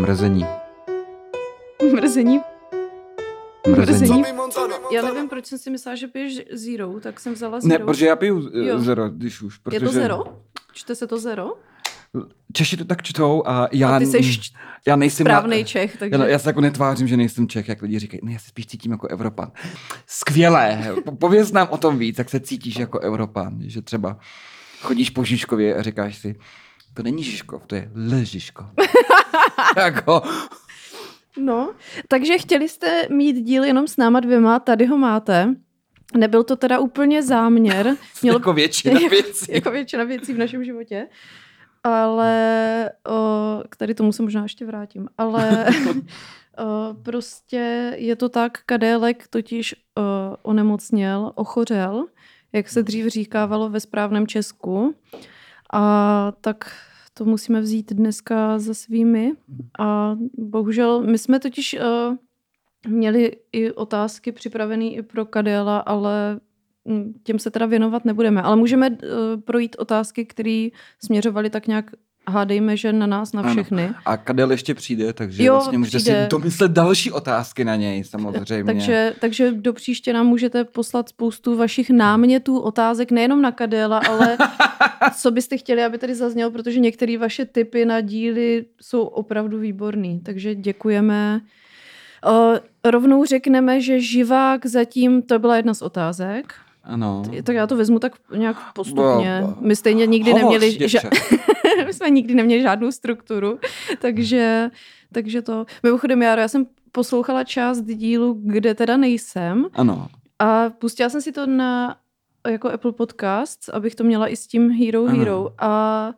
Mrzení. Mrzení. Mrzení. Já nevím, proč jsem si myslela, že piješ zero, tak jsem vzala Ne, zero. protože já piju Jo. zero, když už. Protože Je to zero? Čte se to zero? Češi to tak čtou a já, A ty jsi já nejsem... správný Čech, takže... Já, já se jako netvářím, že nejsem Čech, jak lidi říkají, ne, já se spíš cítím jako Evropan. Skvělé, Po- pověz nám o tom víc, jak se cítíš jako Evropan, že třeba chodíš po Žižkově a říkáš si, to není Žižkov, to je Le Žižkov. jako, No, takže chtěli jste mít díl jenom s náma dvěma, tady ho máte. Nebyl to teda úplně záměr. Mělo... jako většina věcí. jako většina věcí v našem životě. Ale o, k tady tomu se možná ještě vrátím. Ale o, prostě je to tak, Kadélek totiž o, onemocněl, ochořel, jak se dřív říkávalo ve správném Česku. A tak to musíme vzít dneska za svými. A bohužel, my jsme totiž uh, měli i otázky připravené i pro Kadela, ale mm, těm se teda věnovat nebudeme. Ale můžeme uh, projít otázky, které směřovaly tak nějak, hádejme, že na nás, na Ano. všechny. A Kadel ještě přijde, takže Jo, vlastně můžete přijde. si domyslet další otázky na něj, samozřejmě. Takže, takže do příště nám můžete poslat spoustu vašich námětů, otázek, nejenom na Kadela, ale co byste chtěli, aby tady zaznělo, protože některé vaše typy na díly jsou opravdu výborný. Takže děkujeme. O, rovnou řekneme, že živák zatím, to byla jedna z otázek, Ano. tak já to vezmu tak nějak postupně. My stejně nikdy Hovoř, neměli, že, my jsme nikdy neměli žádnou strukturu, takže, takže to. Mimochodem, Járo, já jsem poslouchala část dílu, kde teda nejsem Ano. a pustila jsem si to na jako Apple Podcasts, abych to měla i s tím Hero Ano. Hero a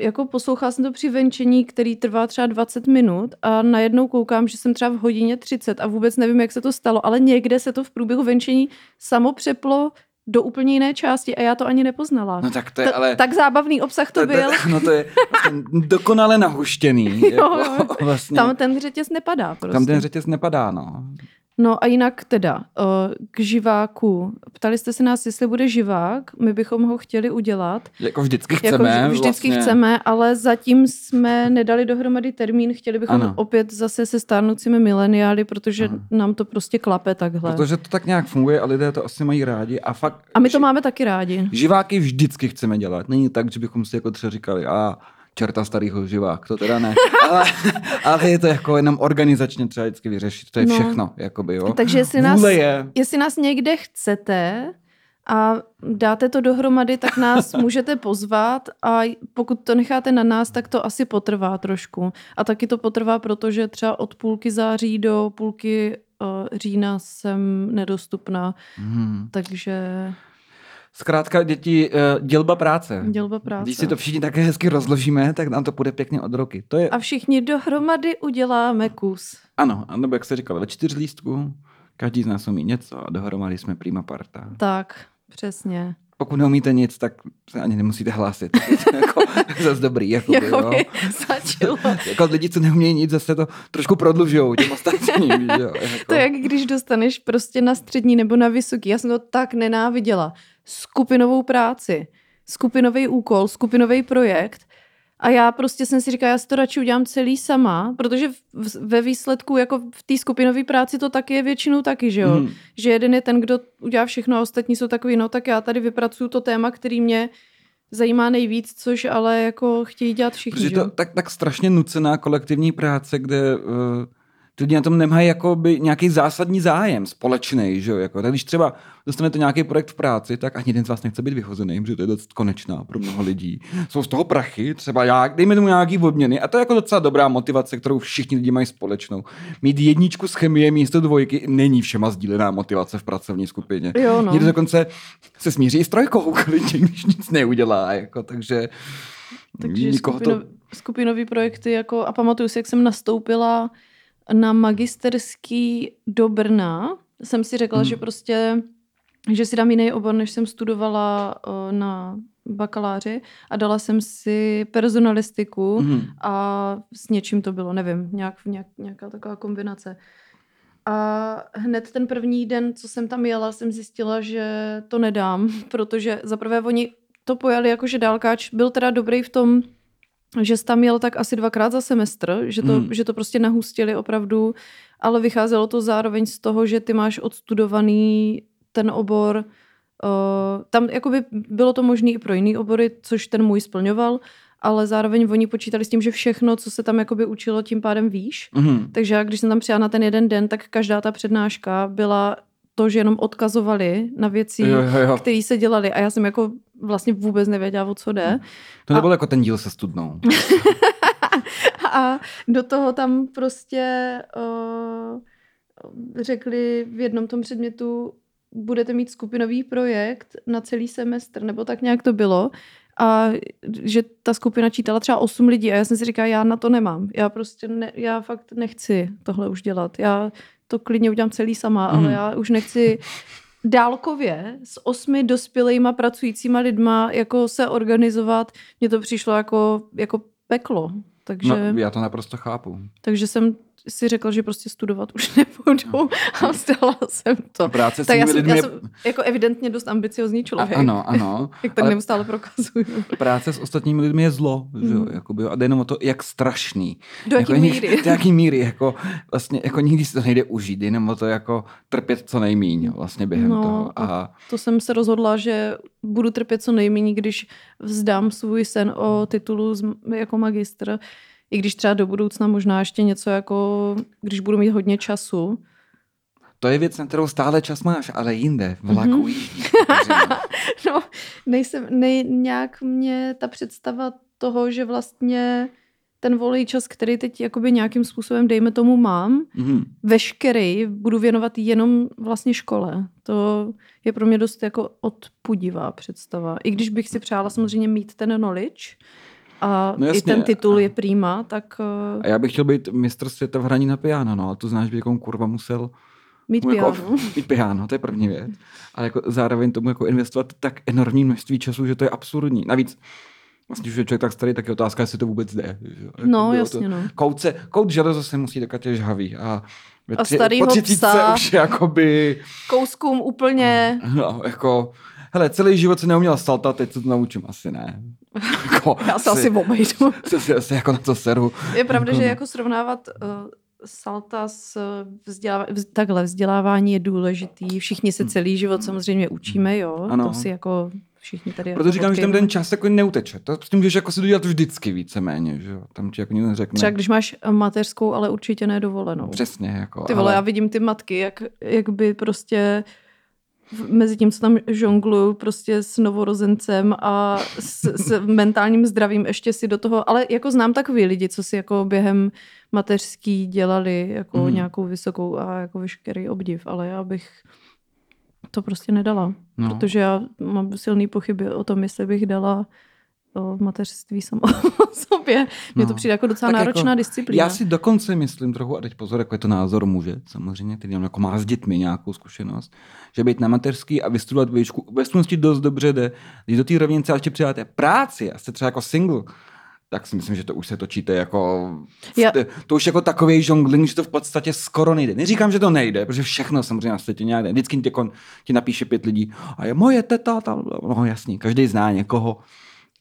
jako poslouchala jsem to při venčení, který trvá třeba 20 minut a najednou koukám, že jsem třeba v hodině 30 a vůbec nevím, jak se to stalo, ale někde se to v průběhu venčení samo přeplo do úplně jiné části a já to ani nepoznala. No tak to je ale... Tak zábavný obsah to byl. No to je vlastně dokonale nahuštěný. Jo, jako, vlastně. Tam ten řetěz nepadá prostě. Tam ten řetěz nepadá, no. No a jinak teda, o, k živáku. Ptali jste se nás, jestli bude živák, my bychom ho chtěli udělat. Jako vždycky Jako chceme. vž- vždycky vlastně. chceme, ale zatím jsme nedali dohromady termín. Chtěli bychom Ano. opět zase se stárnoucími mileniály, protože Ano. nám to prostě klape takhle. Protože to tak nějak funguje a lidé to asi mají rádi. A fakt... A my to ži- máme taky rádi. Živáky vždycky chceme dělat. Není tak, že bychom si jako třeba říkali, a čerta starýho živák, to teda ne. ale, ale je to jako jenom organizačně třeba vždycky vyřešit. To je No. všechno, jakoby, jo. Takže jestli nás, je. jestli nás někde chcete a dáte to dohromady, tak nás můžete pozvat a pokud to necháte na nás, tak to asi potrvá trošku. A taky to potrvá, protože třeba od půlky září do půlky uh, října jsem nedostupná, Hmm. takže Zkrátka, děti, eh, dělba práce. dělba práce. Když si to všichni také hezky rozložíme, tak nám to půjde pěkně od roky. To je, A všichni dohromady uděláme kus. ano, nebo jak se říkalo, ve čtyř lístku, každý z nás umí něco a dohromady jsme prima parta. Tak, přesně. Pokud neumíte nic, tak se ani nemusíte hlásit. Jako zase dobrý. Jako Jako jo. by stačilo. jako lidi, co neumějí nic, zase to trošku prodlužují těm ostatním. jo, jako. To je jak když dostaneš prostě na střední nebo na vysoký. Já jsem to tak nenáviděla. Skupinovou práci, skupinový úkol, skupinový projekt. A já prostě jsem si říkala, já si to radši udělám celý sama, protože v, ve výsledku, jako v té skupinové práci to taky je většinou taky, že jo? Mhm. Že jeden je ten, kdo udělá všechno a ostatní jsou takový, no tak já tady vypracuju to téma, který mě zajímá nejvíc, což ale jako chtějí dělat všichni, Protože že to tak, tak strašně nucená kolektivní práce, kde uh, ty lidi na tom nemají jakoby nějaký zásadní zájem společný, že jo? Jako, tak když třeba dostanete nějaký projekt v práci, tak ani jeden z vás nechce být vyhozený, protože to je dost konečná pro mnoho lidí. Jsou z toho prachy, třeba já, dejme tomu nějaký odměny a to je jako docela dobrá motivace, kterou všichni lidi mají společnou. Mít jedničku z chemie místo dvojky není všema sdílená motivace v pracovní skupině. Jo, no. Někdo dokonce se smíří i s trojkou, klidně, když nic neudělá. Jako, takže Takže nikoho skupino, to... skupinový projekty, jako, a pamatuju si, jak jsem nastoupila na magisterský do Brna, jsem si řekla, Hmm. hmm. že prostě, že si dám jiný obor, než jsem studovala uh, na bakaláři a dala jsem si personalistiku Mhm. a s něčím to bylo, nevím, nějak, nějak, nějaká taková kombinace. A hned ten první den, co jsem tam jela, jsem zjistila, že to nedám, protože zaprvé oni to pojali jako, že dálkáč byl teda dobrý v tom, že jsi tam jel tak asi dvakrát za semestr, že to, Hmm. že to prostě nahustili opravdu, ale vycházelo to zároveň z toho, že ty máš odstudovaný ten obor, uh, tam jakoby bylo to možné i pro jiný obory, což ten můj splňoval, ale zároveň oni počítali s tím, že všechno, co se tam jakoby učilo, tím pádem víš. Mhm. Takže já, když jsem tam přijela na ten jeden den, tak každá ta přednáška byla to, že jenom odkazovali na věci, které se dělaly a já jsem jako vlastně vůbec nevěděla, o co jde. To nebylo jako ten díl se studnou. A do toho tam prostě uh, řekli v jednom tom předmětu, budete mít skupinový projekt na celý semestr, nebo tak nějak to bylo. A že ta skupina čítala třeba 8 lidí a já jsem si říkala, já na to nemám. Já prostě, ne, já fakt nechci tohle už dělat. Já to klidně udělám celý sama, Mhm. ale já už nechci dálkově s osmi dospělejma pracujícíma lidma jako se organizovat. Mně to přišlo jako, jako peklo. Takže, No, já to naprosto chápu. takže jsem si řekla, že prostě studovat už nebudu a vzdala jsem to. Práce s Tak já jsem, lidmi já jsem jako evidentně dost ambiciozní A, člověk. ano, ano. Jak tak neustále prokazuju. Práce s ostatními lidmi je zlo, že jo, Mhm. jakoby, a jde jenom o to, jak strašný. Do jaký jako, míry? Do jaký míry, jako vlastně, jako nikdy si to nejde užít, jenom o to, jako trpět co nejmíň vlastně během No, toho. A, To jsem se rozhodla, že budu trpět co nejméně, když vzdám svůj sen o titulu z, jako magistr. I když třeba do budoucna možná ještě něco jako, když budu mít hodně času. to je věc, na kterou stále čas máš, ale jinde, vlak Mhm. mm-hmm. No, nejsem, nej, nějak mě ta představa toho, že vlastně ten volný čas, který teď jakoby nějakým způsobem, dejme tomu, mám, mhm. veškerý budu věnovat jenom vlastně škole. To je pro mě dost jako odpudivá představa. I když bych si přála samozřejmě mít ten knowledge a No i jasně. ten titul je prýma, tak A uh, já bych chtěl být mistr světa v hraní na piano, no, a to znáš, by jako kurva musel mít jako, piano. mít piano, to je první věc. Ale jako zároveň tomu jako investovat tak enormní množství času, že to je absurdní. Navíc, vlastně, když je člověk tak starý, tak je otázka, jestli to vůbec jde. Že? Jako No, bylo jasně, to, no. Koutce, kout železo se musí takat je žhavý. A, A starýho po psa. už jakoby, Kouskům úplně... no, jako, hele, celý život se neuměl saltat, teď se to naučím, asi ne. Jako, Já se asi obejdu. se, se, se, jako na to seru. Je pravda, Jako že no. jako srovnávat uh, salta s vzdělává... vz- takhle vzdělávání je důležitý. Všichni se celý život samozřejmě učíme, jo. Hmm. Ano. To si jako všichni tady Proto jako říkám, že ten odkejveme. den čas jako neuteče. To s tím můžeš jako si to dělat vždycky víceméně, že jo. Tam ti jako nikdo neřekne. Třeba když máš mateřskou, ale určitě nedovolenou. Přesně, jako. Ty vole, ale... já vidím ty matky, jak, jak by prostě mezi tím, co tam žonglují prostě s novorozencem a s, s mentálním zdravím ještě si do toho, ale jako znám takový lidi, co si jako během mateřský dělali jako mm. nějakou vysokou a jako veškerý obdiv, ale já bych to prostě nedala, No. protože já mám silný pochyby o tom, jestli bych dala o mateřství samo o sobě. Mně No. to přijde jako docela Tak jako náročná disciplína. Já si dokonce myslím trochu, a teď pozor, jako je to názor muže, samozřejmě, který jako má s dětmi nějakou zkušenost, že být na mateřský a vystudovat výšku ve skutečnosti dost dobře jde. Když do té rovnice a ještě přidáte práci a jste třeba jako single, tak si myslím, že to už se točíte jako... Já- To už jako takový žongling, že to v podstatě skoro nejde. Neříkám, že to nejde, protože všechno samozřejmě na světě nějak jde. Vždycky ti, kon, ti napíše pět lidí a je moje teta, tam, no jasný, každý zná někoho,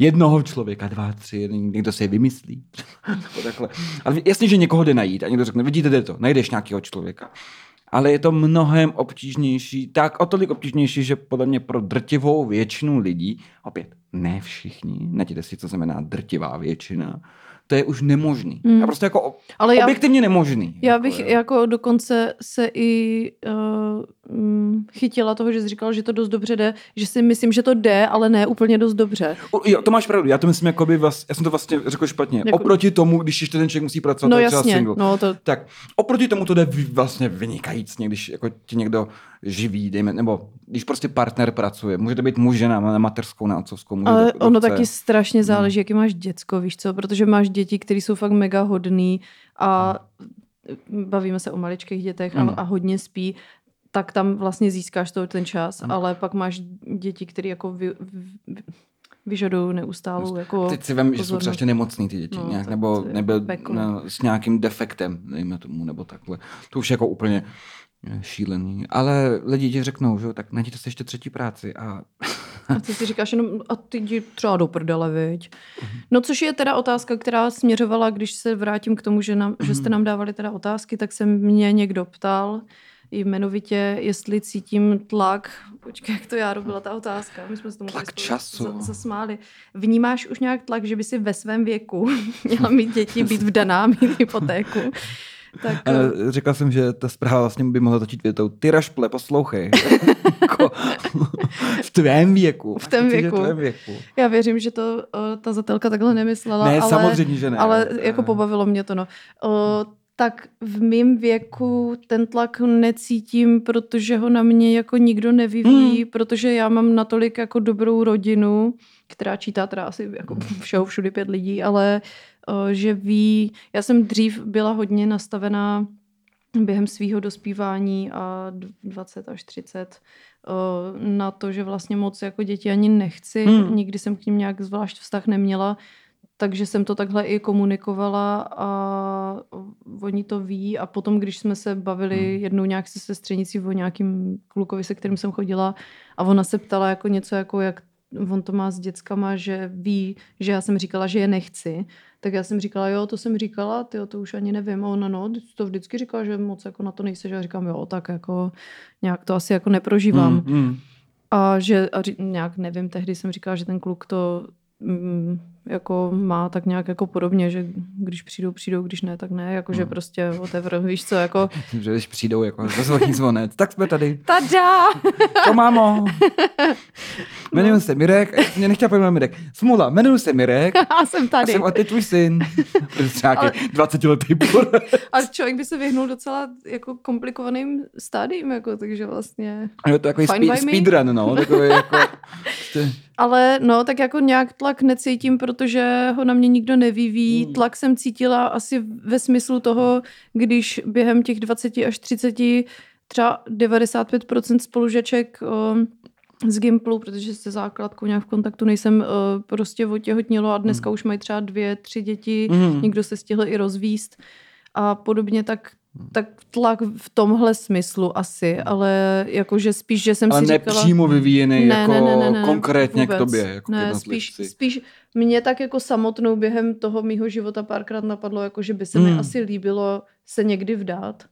jednoho člověka, dva, tři, někdo si je vymyslí. Takhle. Ale jasně, že někoho jde najít a někdo řekne, vidíte, jde to, najdeš nějakého člověka. Ale je to mnohem obtížnější, tak o tolik obtížnější, že podle mě pro drtivou většinu lidí, opět ne všichni, najděte si, co znamená drtivá většina, to je už nemožný. Mm. A prostě jako Ale já- objektivně nemožný. Já Jako, bych jo. jako dokonce se i uh, mm, chytila toho, že jsi říkal, že to dost dobře jde, že si myslím, že to jde, ale ne úplně dost dobře. U- Jo, to máš pravdu, já to myslím, jakoby vlast, já jsem to vlastně řekl špatně. Jako- Oproti tomu, když ještě ten člověk musí pracovat, No je třeba jasně, single. no to, Tak oproti tomu to jde vlastně vynikajícně, když jako ti někdo živí, dejme, nebo když prostě partner pracuje. Může to být muž, žena, na mateřskou, na otcovskou. Může ale kdo ono chce. taky strašně No. záleží, jaký máš děcko, víš co, protože máš děti, které jsou fakt mega hodný a bavíme se o maličkých dětech a, a hodně spí, tak tam vlastně získáš to ten čas, Ano. ale pak máš děti, které jako vy, vy, vyžadují neustálou jako Teď si vem, že jsou třeba ještě nemocný ty děti, No, nějak, nebo, nebo no, s nějakým defektem, dejme tomu, nebo takhle. To už je jako úplně eh, šílený. Ale lidi ti řeknou, že tak najděte si ještě třetí práci a A ty si říkáš jenom, a ty jdi třeba do prdele, viď? No což je teda otázka, která směřovala, když se vrátím k tomu, že, nám, že jste nám dávali teda otázky, tak se mě někdo ptal, jmenovitě, jestli cítím tlak, počkej, jak to já byla ta otázka, my jsme se tomu Tlak času. zasmáli. Vnímáš už nějak tlak, že by si ve svém věku měla mít děti, být vdaná, mít hypotéku? Tak, uh, řekla jsem, že ta zpráva vlastně by mohla točit větou. Ty rašple, poslouchej. Jako v tvém věku. V tvém věku. Tvém věku. Já věřím, že to uh, ta zatelka takhle nemyslela. Ne, ale, samozřejmě, že ne. Ale jako pobavilo mě to, no. Uh, tak v mém věku ten tlak necítím, protože ho na mě jako nikdo nevyvíjí, hmm. protože já mám natolik jako dobrou rodinu, která čítá teda asi jako všeho všudy pět lidí, ale uh, že ví, já jsem dřív byla hodně nastavená během svého dospívání a 20 až 30 uh, na to, že vlastně moc jako děti ani nechci. Hmm. Nikdy jsem k ním nějak zvlášť vztah neměla takže jsem to takhle i komunikovala a oni to ví a potom, když jsme se bavili hmm. jednou nějak se sestřenicí o nějakým klukovi, se kterým jsem chodila a ona se ptala jako něco jako jak on to má s dětskama, že ví, že já jsem říkala, že je nechci, tak já jsem říkala, jo, to jsem říkala, ty to už ani nevím. A ona, no, to vždycky říkala, že moc jako na to nejseš. že já říkám, jo, tak jako nějak to asi jako neprožívám. Mm, mm. A že a ří, nějak nevím, tehdy jsem říkala, že ten kluk to mm, jako má tak nějak jako podobně, že když přijdou, přijdou, když ne, tak ne, jakože hmm. prostě whatever, víš co, jako... že když přijdou jako zazvoní zvonec, tak jsme tady. Tada! To mámo! Jmenuji no. se Mirek, mě nechtěla pojmenovat Mirek. Smula, jmenuji se Mirek. A jsem tady. A jsem a ty tvůj syn. Třeba Ale... 20 letý A člověk by se vyhnul docela jako komplikovaným stádím, jako, takže vlastně... Jo, to jako speed, speedrun, no. Takový jako... Ale no, tak jako nějak tlak necítím, protože ho na mě nikdo nevyvíjí. Hmm. Tlak jsem cítila asi ve smyslu toho, když během těch 20 až 30 třeba 95% spolužeček o, z Gimplu, protože se základkou nějak v kontaktu nejsem, o, prostě otěhotnilo a dneska hmm. už mají třeba dvě, tři děti, hmm. někdo se stihl i rozvíst a podobně, tak tak tlak v tomhle smyslu asi, ale jakože spíš, že jsem ale si říkala... Ale nepřímo vyvíjený ne, jako ne, ne, ne, ne, konkrétně vůbec. k tobě. Jako ne, spíš, spíš mě tak jako samotnou během toho mýho života párkrát napadlo, jako že by se mm. mi asi líbilo se někdy vdát.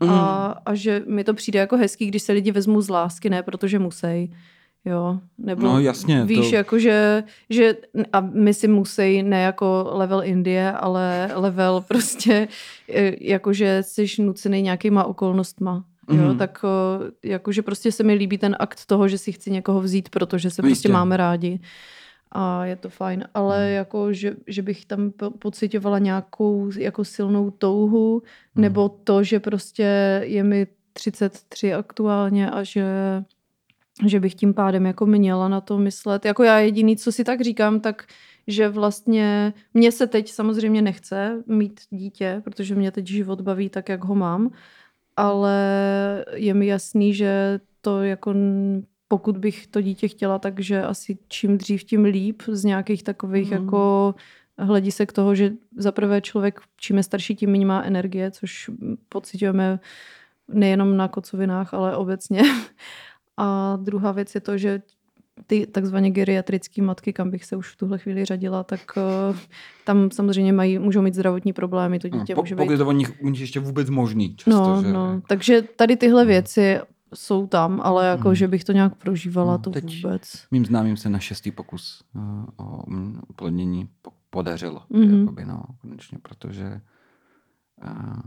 Mm. A, a že mi to přijde jako hezký, když se lidi vezmou z lásky, ne protože musí. Jo, nebo no, jasně, víš, to... jako že, že a my si musí ne jako level Indie, ale level prostě e, jakože jsi nucený nějakýma okolnostma. Jo, mm. tak jakože prostě se mi líbí ten akt toho, že si chci někoho vzít, protože se Víště. prostě máme rádi a je to fajn, ale mm. jako, že, že bych tam pocitovala nějakou jako silnou touhu, mm. nebo to, že prostě je mi 33 aktuálně a že že bych tím pádem jako měla na to myslet. Jako já jediný, co si tak říkám, tak že vlastně mě se teď samozřejmě nechce mít dítě, protože mě teď život baví tak, jak ho mám, ale je mi jasný, že to jako pokud bych to dítě chtěla, takže asi čím dřív, tím líp z nějakých takových mm. jako hledisek toho, že za prvé člověk, čím je starší, tím méně má energie, což pocitujeme nejenom na kocovinách, ale obecně. A druhá věc je to, že ty takzvaně geriatrické matky, kam bych se už v tuhle chvíli řadila, tak uh, tam samozřejmě mají, můžou mít zdravotní problémy, to dítě no, může být... Pokud to o nich, ještě vůbec možný. Často, no, že... no, takže tady tyhle věci jsou tam, ale jako, hmm. že bych to nějak prožívala, no, to teď vůbec. Mým známým se na šestý pokus uh, o uplodnění podařilo. Mm-hmm. Jakoby, no, konečně, protože uh,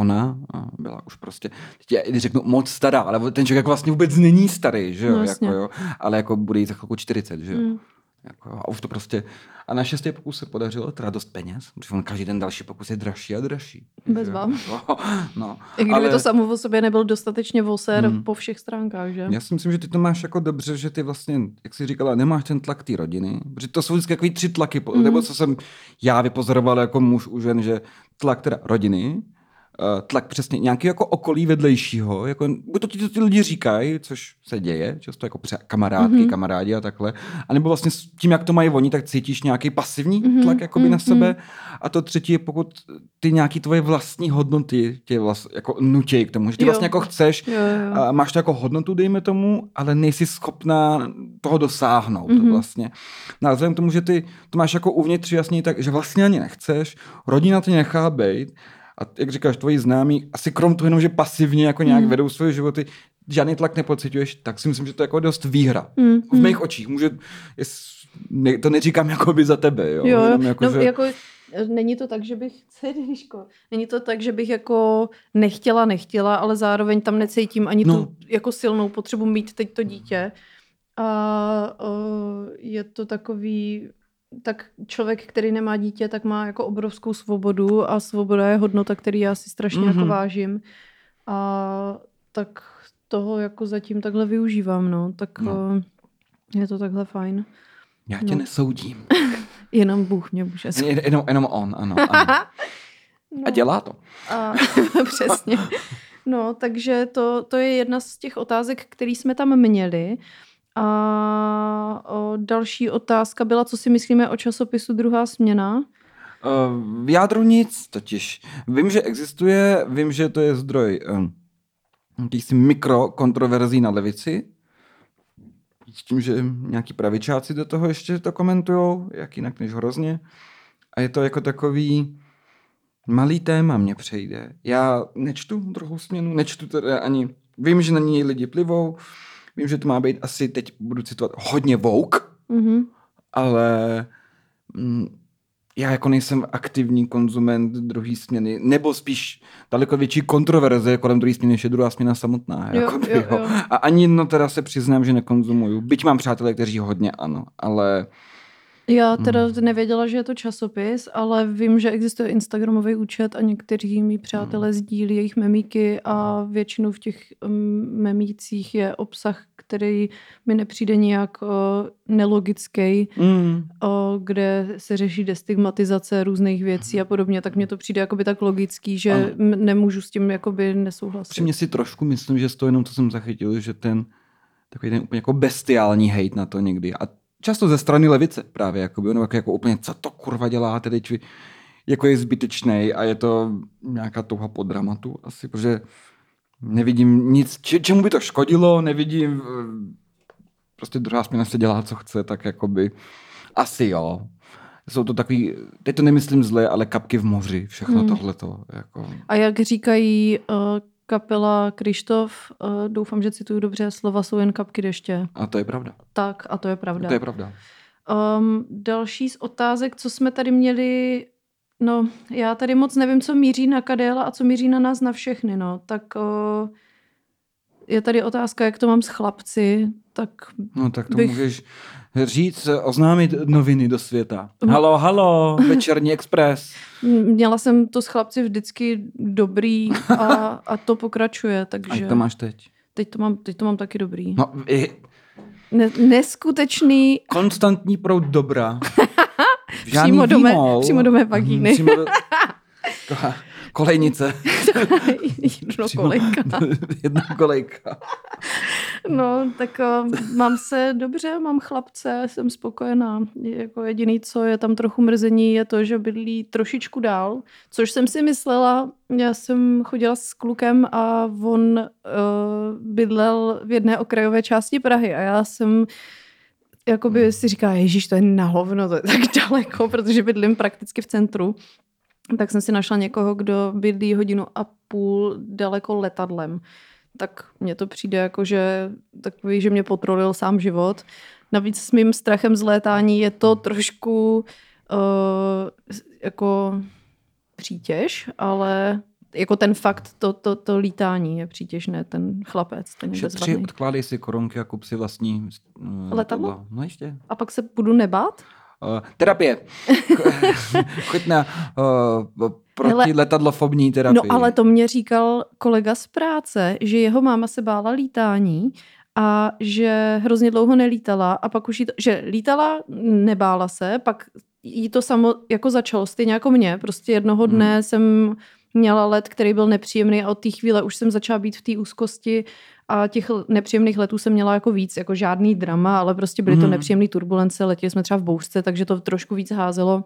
ona byla už prostě, teď já řeknu moc stará, ale ten člověk vlastně vůbec není starý, že jo, no, jako, jo ale jako bude jí za chvilku 40, že jo. Mm. Jako, a už to prostě, a na šestý pokus se podařilo, teda dost peněz, protože on každý den další pokus je dražší a dražší. Bez vám. Jako, no, I kdyby ale... to samo o sobě nebyl dostatečně voser hmm. po všech stránkách, že? Já si myslím, že ty to máš jako dobře, že ty vlastně, jak jsi říkala, nemáš ten tlak té rodiny, protože to jsou vždycky takový tři tlaky, hmm. nebo co jsem já vypozoroval jako muž u žen, že tlak teda rodiny, tlak přesně nějaký jako okolí vedlejšího, jako, buď to ti, to ti lidi říkají, což se děje, často jako kamarádky, mm-hmm. kamarádi a takhle, anebo vlastně s tím, jak to mají oni, tak cítíš nějaký pasivní mm-hmm. tlak jakoby mm-hmm. na sebe a to třetí je, pokud ty nějaký tvoje vlastní hodnoty tě vlastně jako nutí k tomu, že ty jo. vlastně jako chceš jo, jo. a máš to jako hodnotu, dejme tomu, ale nejsi schopná toho dosáhnout mm-hmm. vlastně. No a vzhledem k tomu, že ty to máš jako uvnitř jasně tak, že vlastně ani nechceš, rodina tě nechá být, a jak říkáš, tvoji známí, asi krom toho jenom, že pasivně jako nějak mm. vedou svoje životy, žádný tlak nepocituješ, tak si myslím, že to je jako dost výhra. Mm. V mých očích. Může, ne, to neříkám jako by za tebe, jo. jo jenom jako, no, že... jako, není to tak, že bych, Cedriško, není to tak, že bych jako nechtěla, nechtěla, ale zároveň tam necítím ani no. tu jako silnou potřebu mít teď to dítě. A uh, je to takový, tak člověk, který nemá dítě, tak má jako obrovskou svobodu a svoboda je hodnota, který já si strašně mm-hmm. jako mhm. vážím. A tak toho jako zatím takhle využívám, no. Tak no. je to takhle fajn. Já tě no. nesoudím. jenom Bůh mě může soudit. Jenom, jenom on, ano. ano. no. A dělá to. A, přesně. No, takže to, to je jedna z těch otázek, které jsme tam měli. A další otázka byla, co si myslíme o časopisu Druhá směna. V jádru nic, totiž. Vím, že existuje, vím, že to je zdroj um, jakýchsi mikrokontroverzí na levici. S tím, že nějaký pravičáci do toho ještě to komentují, jak jinak než hrozně. A je to jako takový malý téma mě přejde. Já nečtu druhou směnu, nečtu teda ani, vím, že na ní lidi plivou, Vím, že to má být asi, teď budu citovat, hodně vouk, mm-hmm. ale mm, já jako nejsem aktivní konzument druhé směny, nebo spíš daleko větší kontroverze kolem druhé směny, než je druhá směna samotná. Jo, jakoby, jo, jo. A ani no teda se přiznám, že nekonzumuju. Byť mám přátelé, kteří hodně ano, ale já teda hmm. nevěděla, že je to časopis, ale vím, že existuje Instagramový účet a někteří mý přátelé hmm. sdílí jejich memíky a většinou v těch um, memících je obsah, který mi nepřijde nějak uh, nelogický, hmm. uh, kde se řeší destigmatizace různých věcí a podobně, tak mně to přijde jakoby tak logický, že ano. nemůžu s tím jakoby nesouhlasit. Při mě si trošku myslím, že to jenom, co jsem zachytil, že ten takový ten úplně jako bestiální hate na to někdy. A často ze strany levice právě, jakoby, ono jako, jako úplně, co to kurva dělá, tedy či, jako je zbytečný a je to nějaká touha po dramatu asi, protože nevidím nic, či, čemu by to škodilo, nevidím, eh, prostě druhá směna se dělá, co chce, tak jakoby asi jo. Jsou to takový, teď to nemyslím zle, ale kapky v moři, všechno hmm. tohleto. Jako. A jak říkají uh, kapela Krištof, uh, doufám, že cituju dobře, slova jsou jen kapky deště. A to je pravda. Tak, a to je pravda. A to je pravda. Um, další z otázek, co jsme tady měli, no já tady moc nevím, co míří na Kadéla a co míří na nás na všechny, no, tak uh, je tady otázka, jak to mám s chlapci, tak No tak to bych... můžeš říct, oznámit noviny do světa. Halo, halo, Večerní Express. Měla jsem to s chlapci vždycky dobrý a, a to pokračuje, takže... A to máš teď? Teď to mám, teď to mám taky dobrý. No, i... ne, neskutečný... Konstantní proud dobra. přímo, do mé, přímo do mé vagíny. Přímo do... Kolejnice. Jedno kolejka. Jedna kolejka. No, tak uh, mám se dobře, mám chlapce, jsem spokojená. Jako jediný, co je tam trochu mrzení, je to, že bydlí trošičku dál, což jsem si myslela, já jsem chodila s klukem a on uh, bydlel v jedné okrajové části Prahy a já jsem jakoby si říká, ježíš, to je na hovno, to je tak daleko, protože bydlím prakticky v centru tak jsem si našla někoho, kdo bydlí hodinu a půl daleko letadlem. Tak mně to přijde jako, že takový, že mě potrolil sám život. Navíc s mým strachem z létání je to trošku uh, jako přítěž, ale jako ten fakt, to, to, to lítání je přítěžné, ten chlapec, ten Šetři, odkládej si korunky a kup si vlastní uh, letadlo. No ještě. A pak se budu nebát? Uh, terapie. Choď na uh, proti Hele, letadlofobní terapii. No ale to mě říkal kolega z práce, že jeho máma se bála lítání a že hrozně dlouho nelítala a pak už jí to, že lítala, nebála se, pak jí to samo jako začalo, stejně jako mě. Prostě jednoho dne hmm. jsem měla let, který byl nepříjemný a od té chvíle už jsem začala být v té úzkosti a těch nepříjemných letů jsem měla jako víc, jako žádný drama, ale prostě byly to Mhm. nepříjemné turbulence, letěli jsme třeba v bouřce, takže to trošku víc házelo.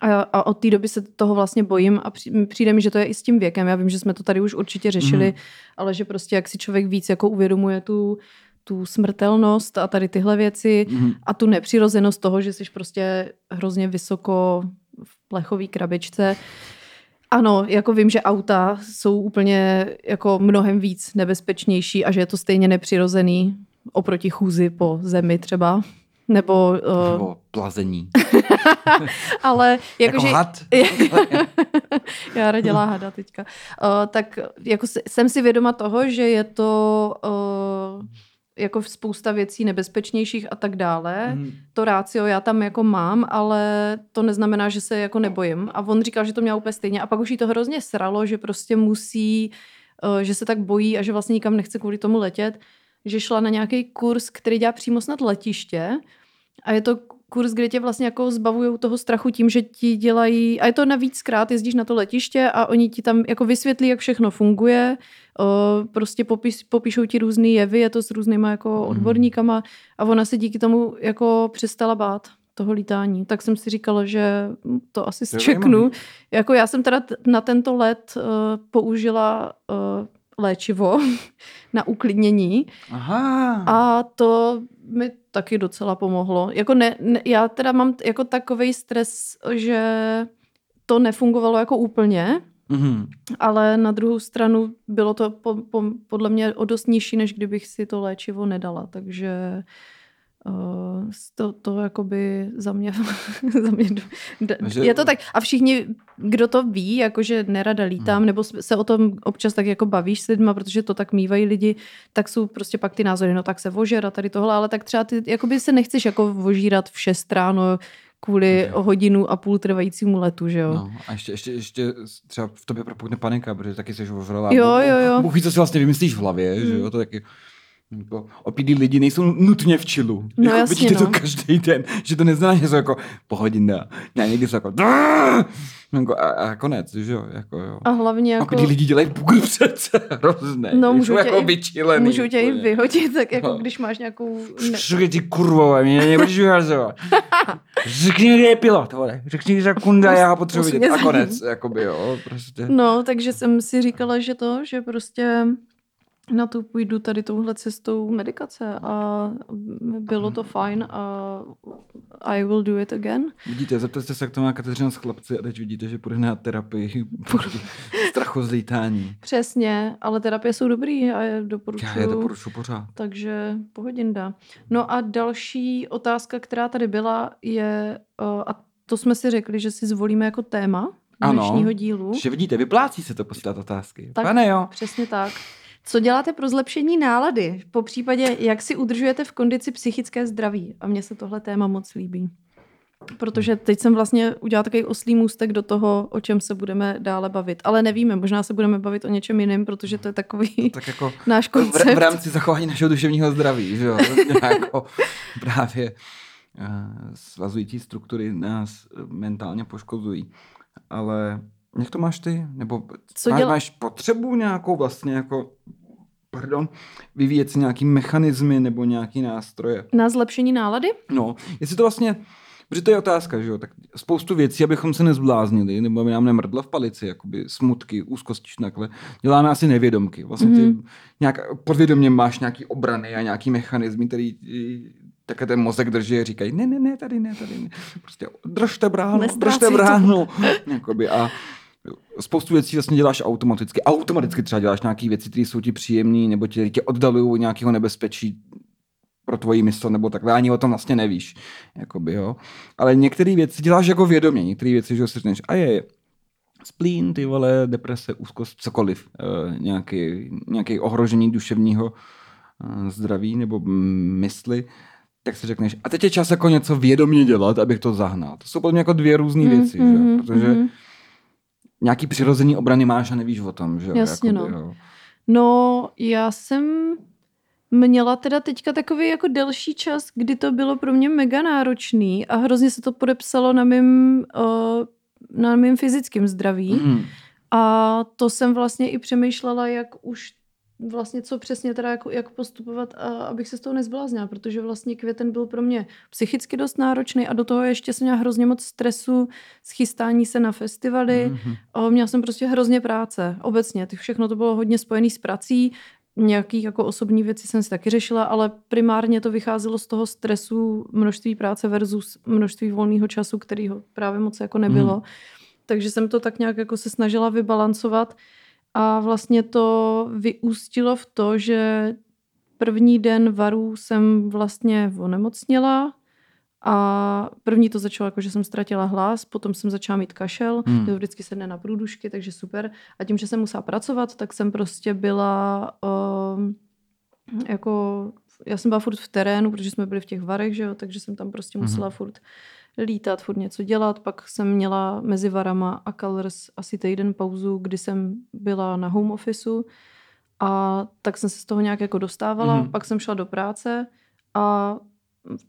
A, a od té doby se toho vlastně bojím a při- přijde mi, že to je i s tím věkem. Já vím, že jsme to tady už určitě řešili, Mhm. ale že prostě jak si člověk víc jako uvědomuje tu, tu smrtelnost a tady tyhle věci Mhm. a tu nepřirozenost toho, že jsi prostě hrozně vysoko v plechové krabičce. Ano, jako vím, že auta jsou úplně jako mnohem víc nebezpečnější a že je to stejně nepřirozený oproti chůzi po zemi třeba. Nebo, uh, Nebo plazení. ale Jako jakože... had. Já dělá hada teďka. Uh, tak jako jsem si vědoma toho, že je to uh, jako spousta věcí nebezpečnějších a tak dále. Mhm. To rácio já tam jako mám, ale to neznamená, že se jako nebojím. A on říkal, že to měl úplně stejně. A pak už jí to hrozně sralo, že prostě musí, uh, že se tak bojí a že vlastně nikam nechce kvůli tomu letět, že šla na nějaký kurz, který dělá přímo snad letiště. A je to kurz, kde tě vlastně jako zbavují toho strachu tím, že ti dělají, a je to navíckrát, jezdíš na to letiště a oni ti tam jako vysvětlí, jak všechno funguje, o, prostě popis, popíšou ti různé jevy, je to s různýma jako Mhm. odborníkama a ona se díky tomu jako přestala bát toho lítání. Tak jsem si říkala, že to asi zčeknu. Jako já jsem teda na tento let uh, použila uh, léčivo na uklidnění Aha. a to mi taky docela pomohlo. Jako ne, ne, já teda mám jako takový stres, že to nefungovalo jako úplně, Mhm. ale na druhou stranu bylo to po, po, podle mě o dost nižší, než kdybych si to léčivo nedala, takže uh, to, to jakoby za mě, za mě Takže- je to tak. A všichni, kdo to ví, jakože nerada lítám, Hmm. nebo se o tom občas tak jako bavíš s lidma, protože to tak mývají lidi, tak jsou prostě pak ty názory, no tak se vožer a tady tohle, ale tak třeba ty jakoby se nechceš jako vožírat v 6 ráno kvůli Ok. hodinu a půl trvajícímu letu, že jo? No, a ještě, ještě, ještě třeba v tobě propukne panika, protože taky jsi ožrala. Jo, jo, jo. Bůh ví, co si vlastně vymyslíš v hlavě, že Mm. jo, to taky jako, opilí lidi nejsou nutně v čilu. No jako, jasně, vidíte to no. každý den, že to neznamená, že jsou jako pohodina. Ne, někdy jsou jako, jako a, a, konec, že jo, jako jo. A hlavně Jako... A ty lidi dělají bugr přece hrozné. No, můžou tě jako i- vyčilený. Můžu tě i vyhodit, tak jako No. když máš nějakou... Řekni ty kurvo, a mě nebudeš vyhazovat. Řekni, kde je pilot, vole. Řekni za kunda, já ho potřebuji vidět. A konec, jakoby jo, prostě. No, takže jsem si říkala, že to, že prostě na to půjdu tady touhle cestou medikace a bylo to fajn a I will do it again. Vidíte, zeptejte se, jak to má Kateřina s chlapci a teď vidíte, že půjde na terapii strachu z lítání. Přesně, ale terapie jsou dobrý a je doporučuju. Já je doporučuji pořád. Takže pohodinda. No a další otázka, která tady byla, je, uh, a to jsme si řekli, že si zvolíme jako téma Ano. dnešního dílu. Že vidíte, vyplácí se to posílat otázky. Tak- Pane jo. Přesně tak. Co děláte pro zlepšení nálady? Po případě, jak si udržujete v kondici psychické zdraví? A mně se tohle téma moc líbí. Protože teď jsem vlastně udělala takový oslý můstek do toho, o čem se budeme dále bavit. Ale nevíme, možná se budeme bavit o něčem jiném, protože to je takový Tak jako náš v, koncept. v rámci zachování našeho duševního zdraví, že jo. jako právě uh, svazující struktury nás eh, mentálně poškozují. Ale jak to máš ty? Nebo Co máš, děla- máš potřebu nějakou vlastně jako pardon, vyvíjet si nějaký mechanismy nebo nějaký nástroje? Na zlepšení nálady? No, jestli to vlastně, protože to je otázka, že jo, tak spoustu věcí, abychom se nezbláznili, nebo aby nám nemrdla v palici, jakoby smutky, úzkosti, takhle, děláme asi nevědomky. Vlastně ty Mhm. nějak podvědomě máš nějaký obrany a nějaký mechanizmy, který také ten mozek drží a říkají, ne, ne, ne, tady ne, tady ne. Prostě držte bránu, držte bránu. Jakoby a spoustu věcí vlastně děláš automaticky. Automaticky třeba děláš nějaké věci, které jsou ti příjemné, nebo tě, tě oddalují od nějakého nebezpečí pro tvoji mysl, nebo takhle, ani o tom vlastně nevíš. Jakoby, jo. Ale některé věci děláš jako vědomě, některé věci, že si řekneš, a je, splín, ty vole, deprese, úzkost, cokoliv, e, nějaký, nějaký ohrožení duševního e, zdraví nebo mm, mysli, tak si řekneš, a teď je čas jako něco vědomě dělat, abych to zahnal. To jsou podle mě jako dvě různé věci, Mhm, že? mhm, protože mhm. Nějaký přirozený obrany máš a nevíš o tom, že? jo? Jasně, Jakoby, no. jo. No, já jsem měla teda teďka takový jako delší čas, kdy to bylo pro mě mega náročný a hrozně se to podepsalo na mým, uh, na mým fyzickém zdraví. Mm. A to jsem vlastně i přemýšlela, jak už vlastně co přesně teda jako, jak postupovat, a abych se z toho nezbláznila, protože vlastně květen byl pro mě psychicky dost náročný a do toho ještě jsem měla hrozně moc stresu, schystání se na festivaly. Mm-hmm. A měla jsem prostě hrozně práce, obecně. Ty všechno to bylo hodně spojené s prací, nějaký jako osobní věci jsem si taky řešila, ale primárně to vycházelo z toho stresu množství práce versus množství volného času, kterýho právě moc jako nebylo. Mm. Takže jsem to tak nějak jako se snažila vybalancovat a vlastně to vyústilo v to, že první den varu jsem vlastně onemocněla a první to začalo jako, že jsem ztratila hlas, potom jsem začala mít kašel, hmm. to vždycky sedne na průdušky, takže super. A tím, že jsem musela pracovat, tak jsem prostě byla uh, jako, já jsem byla furt v terénu, protože jsme byli v těch varech, že jo, takže jsem tam prostě musela hmm. furt lítat, furt něco dělat. Pak jsem měla mezi varama a Colors asi týden pauzu, kdy jsem byla na home officeu a tak jsem se z toho nějak jako dostávala. Mm. Pak jsem šla do práce a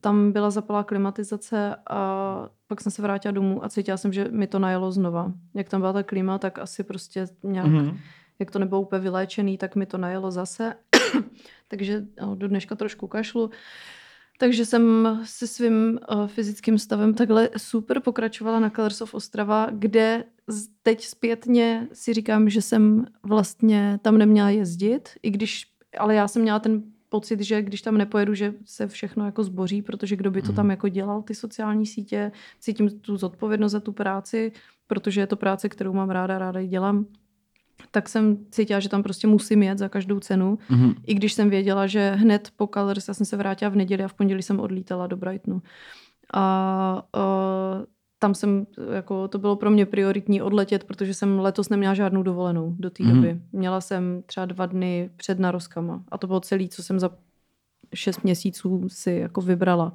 tam byla zapalá klimatizace a pak jsem se vrátila domů a cítila jsem, že mi to najelo znova. Jak tam byla ta klima, tak asi prostě nějak, mm. jak to nebylo úplně vyléčený, tak mi to najelo zase. Takže no, do dneška trošku kašlu. Takže jsem se svým uh, fyzickým stavem takhle super pokračovala na Colors of Ostrava, kde teď zpětně si říkám, že jsem vlastně tam neměla jezdit, i když, ale já jsem měla ten pocit, že když tam nepojedu, že se všechno jako zboří, protože kdo by to tam mhm. jako dělal, ty sociální sítě, cítím tu zodpovědnost za tu práci, protože je to práce, kterou mám ráda, ráda ji dělám tak jsem cítila, že tam prostě musím jet za každou cenu. Mm-hmm. I když jsem věděla, že hned po Colors, já jsem se vrátila v neděli a v pondělí jsem odlítala do Brightonu. A, a tam jsem, jako, to bylo pro mě prioritní odletět, protože jsem letos neměla žádnou dovolenou do té mm-hmm. doby. Měla jsem třeba dva dny před narozkama a to bylo celé, co jsem za šest měsíců si jako vybrala.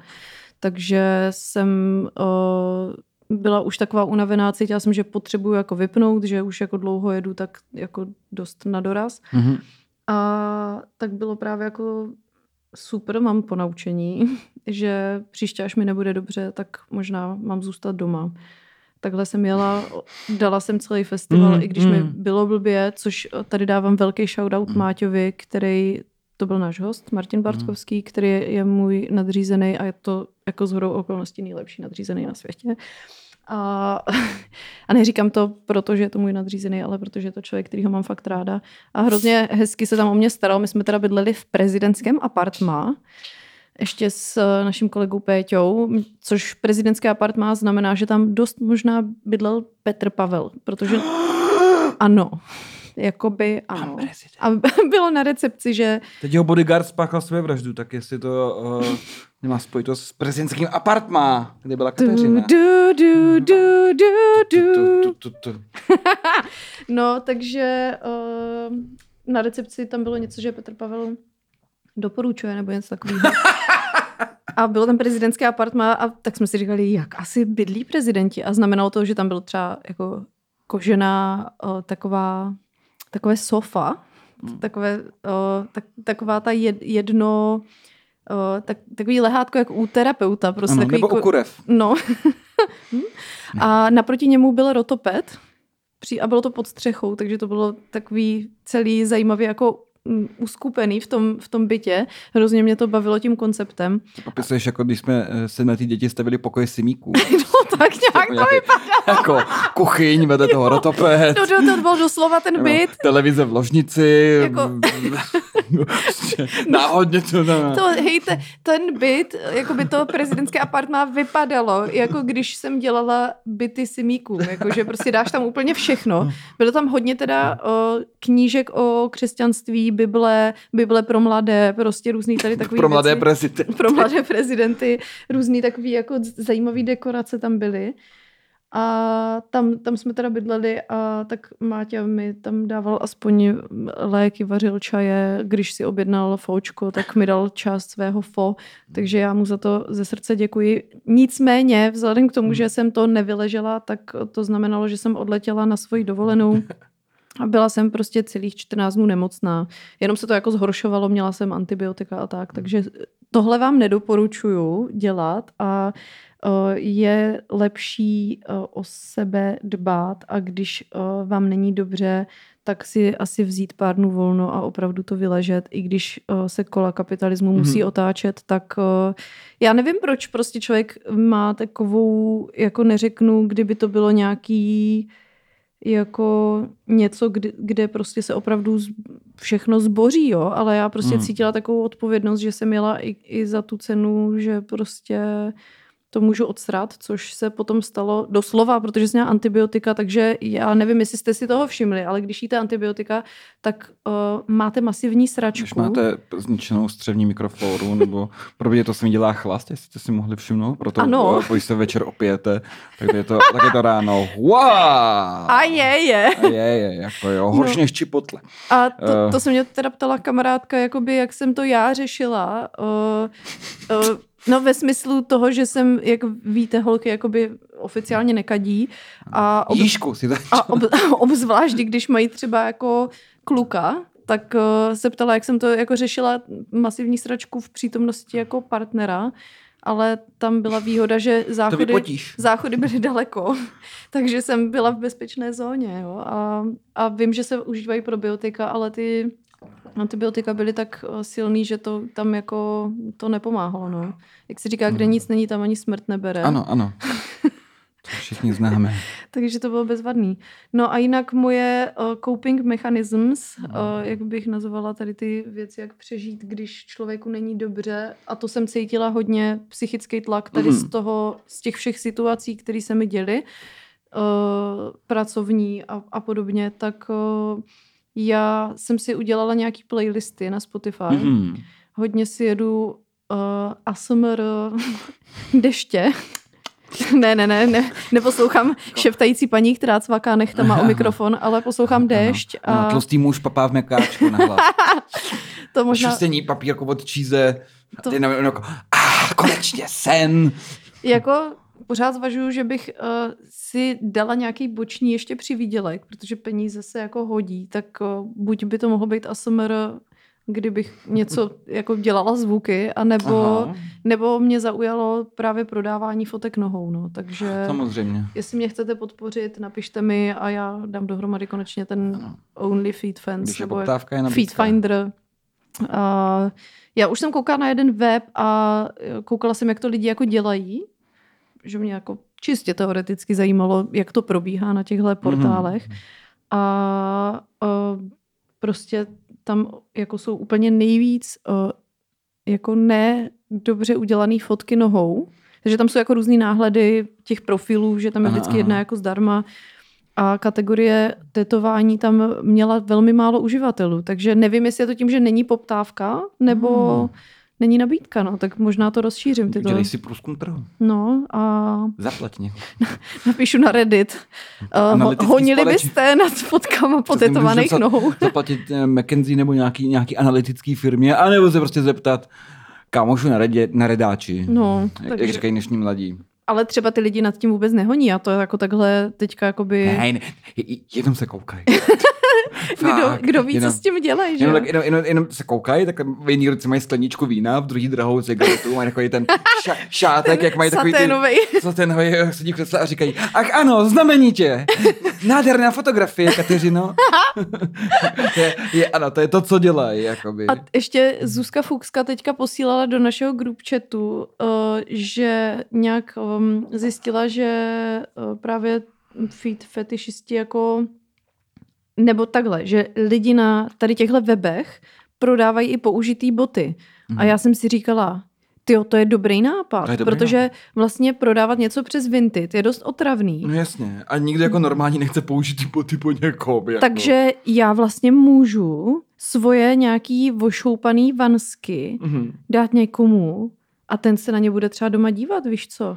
Takže jsem uh, byla už taková unavená, cítila jsem, že potřebuju jako vypnout, že už jako dlouho jedu tak jako dost na doraz. Mm-hmm. A tak bylo právě jako super, mám po naučení, že příště, až mi nebude dobře, tak možná mám zůstat doma. Takhle jsem jela, dala jsem celý festival, mm, i když mm. mi bylo blbě, což tady dávám velký shoutout mm. Máťovi, který to byl náš host, Martin Bartkovský, mm. který je, je můj nadřízený a je to jako zhodou okolností nejlepší nadřízený na světě. A, a neříkám to proto, že je to můj nadřízený, ale protože je to člověk, který ho mám fakt ráda. A hrozně hezky se tam o mě staral. My jsme teda bydleli v prezidentském apartmá, ještě s naším kolegou Péťou, což prezidentské apartmá znamená, že tam dost možná bydlel Petr Pavel, protože ano, jakoby ano. A bylo na recepci, že... Teď jeho bodyguard spáchal své vraždu, tak jestli to uh, nemá spojitost s prezidentským apartmá, kde byla Kateřina. Du, du, du, du, du, du. no, takže uh, na recepci tam bylo něco, že Petr Pavel doporučuje, nebo něco takového. A bylo tam prezidentské apartma a tak jsme si říkali, jak asi bydlí prezidenti. A znamenalo to, že tam byl třeba jako kožená o, taková takové sofa, hmm. takové, o, tak, taková ta jedno, o, tak, takový lehátko jak u terapeuta. Prostě ano, takový, nebo u kurev. No. a naproti němu byl rotoped a bylo to pod střechou, takže to bylo takový celý zajímavý jako uskupený v tom, v tom bytě. Hrozně mě to bavilo tím konceptem. Popisuješ, jako když jsme eh, sedmletý děti stavili pokoje simíků. no tak nějak to vypadalo. Jako kuchyň, vedle toho rotopet. No, to, to byl doslova ten byt. Televize v ložnici. Jako... Náhodně to tam. To, hejte, ten byt, jako by to prezidentské apartmá vypadalo, jako když jsem dělala byty simíků. Jakože prostě dáš tam úplně všechno. Bylo tam hodně teda o, knížek o křesťanství, Bible, Bible pro mladé, prostě různý tady takový Pro mladé věci. prezidenty. Pro mladé prezidenty, různý takový jako zajímavý dekorace tam byly. A tam, tam jsme teda bydleli a tak Máťa mi tam dával aspoň léky, vařil čaje, když si objednal fočko, tak mi dal část svého fo, takže já mu za to ze srdce děkuji. Nicméně, vzhledem k tomu, že jsem to nevyležela, tak to znamenalo, že jsem odletěla na svoji dovolenou A byla jsem prostě celých 14 dnů nemocná. Jenom se to jako zhoršovalo, měla jsem antibiotika a tak. Takže tohle vám nedoporučuju dělat a eh, je lepší eh, o sebe dbát a když eh, vám není dobře, tak si asi vzít pár dnů volno a opravdu to vyležet, i když se kola kapitalismu mm-hmm. musí otáčet, tak já nevím, proč prostě člověk má takovou, jako neřeknu, kdyby to bylo nějaký jako něco, kde, kde prostě se opravdu všechno zboří, jo, ale já prostě hmm. cítila takovou odpovědnost, že jsem měla i, i za tu cenu, že prostě to můžu odsrat, což se potom stalo doslova, protože jsem měla antibiotika, takže já nevím, jestli jste si toho všimli, ale když jíte antibiotika, tak uh, máte masivní sračku. Když máte zničenou střevní mikrofloru, nebo pro to se mi dělá chlast, jestli jste si mohli všimnout, proto ano. Když se večer opijete, tak je to, tak je to ráno. Wow! A je, je. A je, je, jako jo, horší no. než čipotle. A to, uh, to se mě teda ptala kamarádka, jakoby, jak jsem to já řešila. Uh, uh, No ve smyslu toho, že jsem, jak víte, holky jakoby oficiálně nekadí. A, ob... Jížku si a ob... obzvlášť, když mají třeba jako kluka, tak uh, se ptala, jak jsem to jako řešila masivní sračku v přítomnosti jako partnera, ale tam byla výhoda, že záchody, záchody byly daleko, takže jsem byla v bezpečné zóně. Jo? A, a vím, že se užívají probiotika, ale ty antibiotika byly tak eh, silný, že to tam jako to nepomáhalo. No. Jak se říká, kde mhm. nic není, tam ani smrt nebere. Ano, ano. To všichni známe. Takže to bylo bezvadný. No a jinak moje uh, coping mechanisms, uh, jak bych nazvala tady ty věci, jak přežít, když člověku není dobře, a to jsem cítila hodně psychický tlak tady mm. z toho, z těch všech situací, které se mi děly, uh, pracovní a, a podobně, tak uh, já jsem si udělala nějaký playlisty na Spotify. Mm-hmm. Hodně si jedu uh, ASMR deště. ne, ne, ne, ne, neposlouchám šeptající paní, která cvaká nechtama o mikrofon, ale poslouchám déšť. A... No, tlustý muž papá v mekáčku na hlas. to možná... Šustění papírku od číze. To... Jenom, jako, ah, konečně sen. jako pořád zvažuju, že bych uh, si dala nějaký boční ještě přivídělek, protože peníze se jako hodí, tak uh, buď by to mohlo být ASMR, kdybych něco jako dělala zvuky, a nebo, nebo mě zaujalo právě prodávání fotek nohou, no, takže Samozřejmě. jestli mě chcete podpořit, napište mi a já dám dohromady konečně ten ano. Only Feed Fans, Když nebo je Feed Finder. Uh, já už jsem koukala na jeden web a koukala jsem, jak to lidi jako dělají že mě jako čistě teoreticky zajímalo, jak to probíhá na těchto mhm. portálech. Mm-hmm. A, a prostě tam jako jsou úplně nejvíc a, jako ne dobře udělané fotky nohou. Takže tam jsou jako různý náhledy těch profilů, že tam je vždycky aha, jedna jako zdarma. A kategorie tetování tam měla velmi málo uživatelů. Takže nevím, jestli je to tím, že není poptávka, nebo... Hmm není nabídka, no, tak možná to rozšířím. Tyto. Udělej si průzkum trhu. No a... Zaplať mě. Napíšu na Reddit. Uh, honili společný. byste nad fotkama potetovaných nohou. Zaplatit eh, McKenzie nebo nějaký, nějaký analytický firmě, anebo se prostě zeptat kámošu na, redě, na redáči. No, jak, takže... jak říkají dnešní mladí. Ale třeba ty lidi nad tím vůbec nehoní a to je jako takhle teďka jakoby... Ne, ne, jenom se koukají. kdo, kdo ví, jenom, co s tím dělají, že? Jenom, jenom, jenom, jenom se koukají, tak v jedný ruce mají skleničku vína, v druhý drahou cigaretu, mají takový ten ša, šátek, ten jak mají takový saténovej. ty... Saténový. sedí v křesle a říkají, ach ano, znamenitě, nádherná fotografie, Kateřino. je, je, ano, to je to, co dělají. Jakoby. A ještě Zuzka Fuxka teďka posílala do našeho group chatu, uh, že nějak um, zjistila, že uh, právě feed fetišisti jako nebo takhle, že lidi na tady těchto webech prodávají i použitý boty. Mm. A mhm. já jsem si říkala, ty to je dobrý nápad, je dobrý protože nápad. vlastně prodávat něco přes Vinted je dost otravný. No jasně, a nikdo jako normálně nechce použít ty boty po někom. Jako. Takže já vlastně můžu svoje nějaký vošoupaný vansky mm-hmm. dát někomu a ten se na ně bude třeba doma dívat, víš co?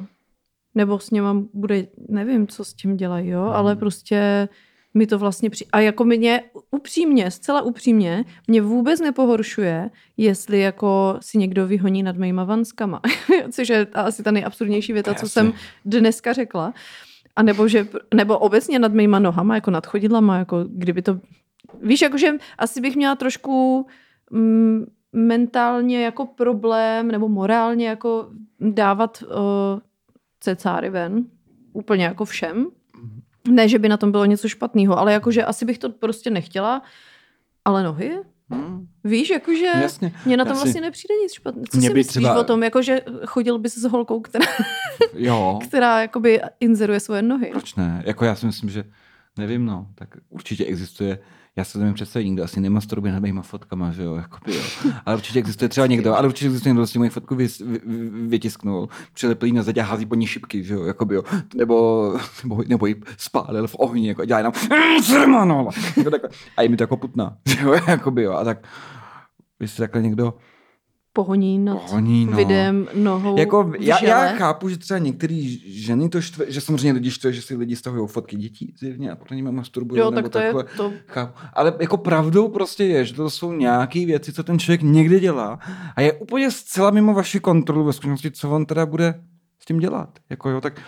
Nebo s něma bude, nevím, co s tím dělají, jo, mm. ale prostě mi to vlastně při... A jako mě upřímně, zcela upřímně, mě vůbec nepohoršuje, jestli jako si někdo vyhoní nad mýma vanskama. Což je asi ta nejabsurdnější věta, co jsem dneska řekla. A nebo, že, nebo obecně nad mýma nohama, jako nad chodidlama, jako kdyby to... Víš, jakože asi bych měla trošku mm, mentálně jako problém, nebo morálně jako dávat uh, cecáry ven, úplně jako všem. Ne, že by na tom bylo něco špatného, ale jakože asi bych to prostě nechtěla, ale nohy? Hmm. Víš, jakože Jasně. mně na tom si- vlastně nepřijde nic špatného. Co Mně si myslíš třeba- o tom, jakože chodil bys s holkou, která, Jo, která jakoby inzeruje svoje nohy? proč ne? Jako já si myslím, že nevím, no, tak určitě existuje já se nevím představit, nikdo asi nemasturbuje nad mýma fotkama, že jo, jakoby, jo. Ale určitě existuje třeba někdo, ale určitě existuje někdo, kdo moji fotku vy, vy, vy, vytisknul, přilepil na zeď a hází po ní šipky, že jo, jakoby, jo. Nebo, nebo, nebo jí spálil v ohni, jako dělá jenom no, jako. A je mi to jako putná, že jo, jakoby, jo. A tak, si takhle někdo Pohoní nad Pohoní, no. videem nohou Jako, já, já chápu, že třeba některé ženy to štve, že samozřejmě lidi štve, že si lidi stahují fotky dětí zjevně a potom nimi masturbují. Jo, nebo tak to je takhle. to. Chápu. Ale jako pravdou prostě je, že to jsou nějaké věci, co ten člověk někdy dělá a je úplně zcela mimo vaši kontrolu ve skutečnosti, co on teda bude s tím dělat. Jako jo, tak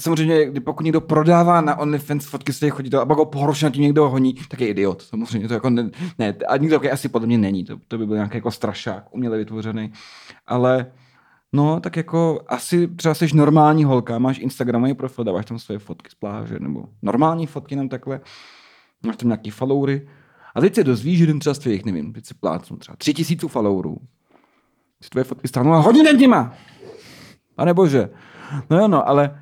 samozřejmě, pokud někdo prodává na OnlyFans fotky těch chodí a pak ho pohorší na tím někdo honí, tak je idiot. Samozřejmě to jako ne, ne a nikdo takový asi podle mě není. To, to by byl nějaký jako strašák, uměle vytvořený. Ale no, tak jako asi třeba jsi normální holka, máš Instagramový profil, dáváš tam své fotky z pláže, nebo normální fotky nám takhle, máš tam nějaký followery. A teď se dozvíš, že jeden třeba z tvých, nevím, teď si plácnu třeba tři tisíců followerů. Si tvoje fotky stáhnou a hodně nad nima. Pane bože. No jo, no, ale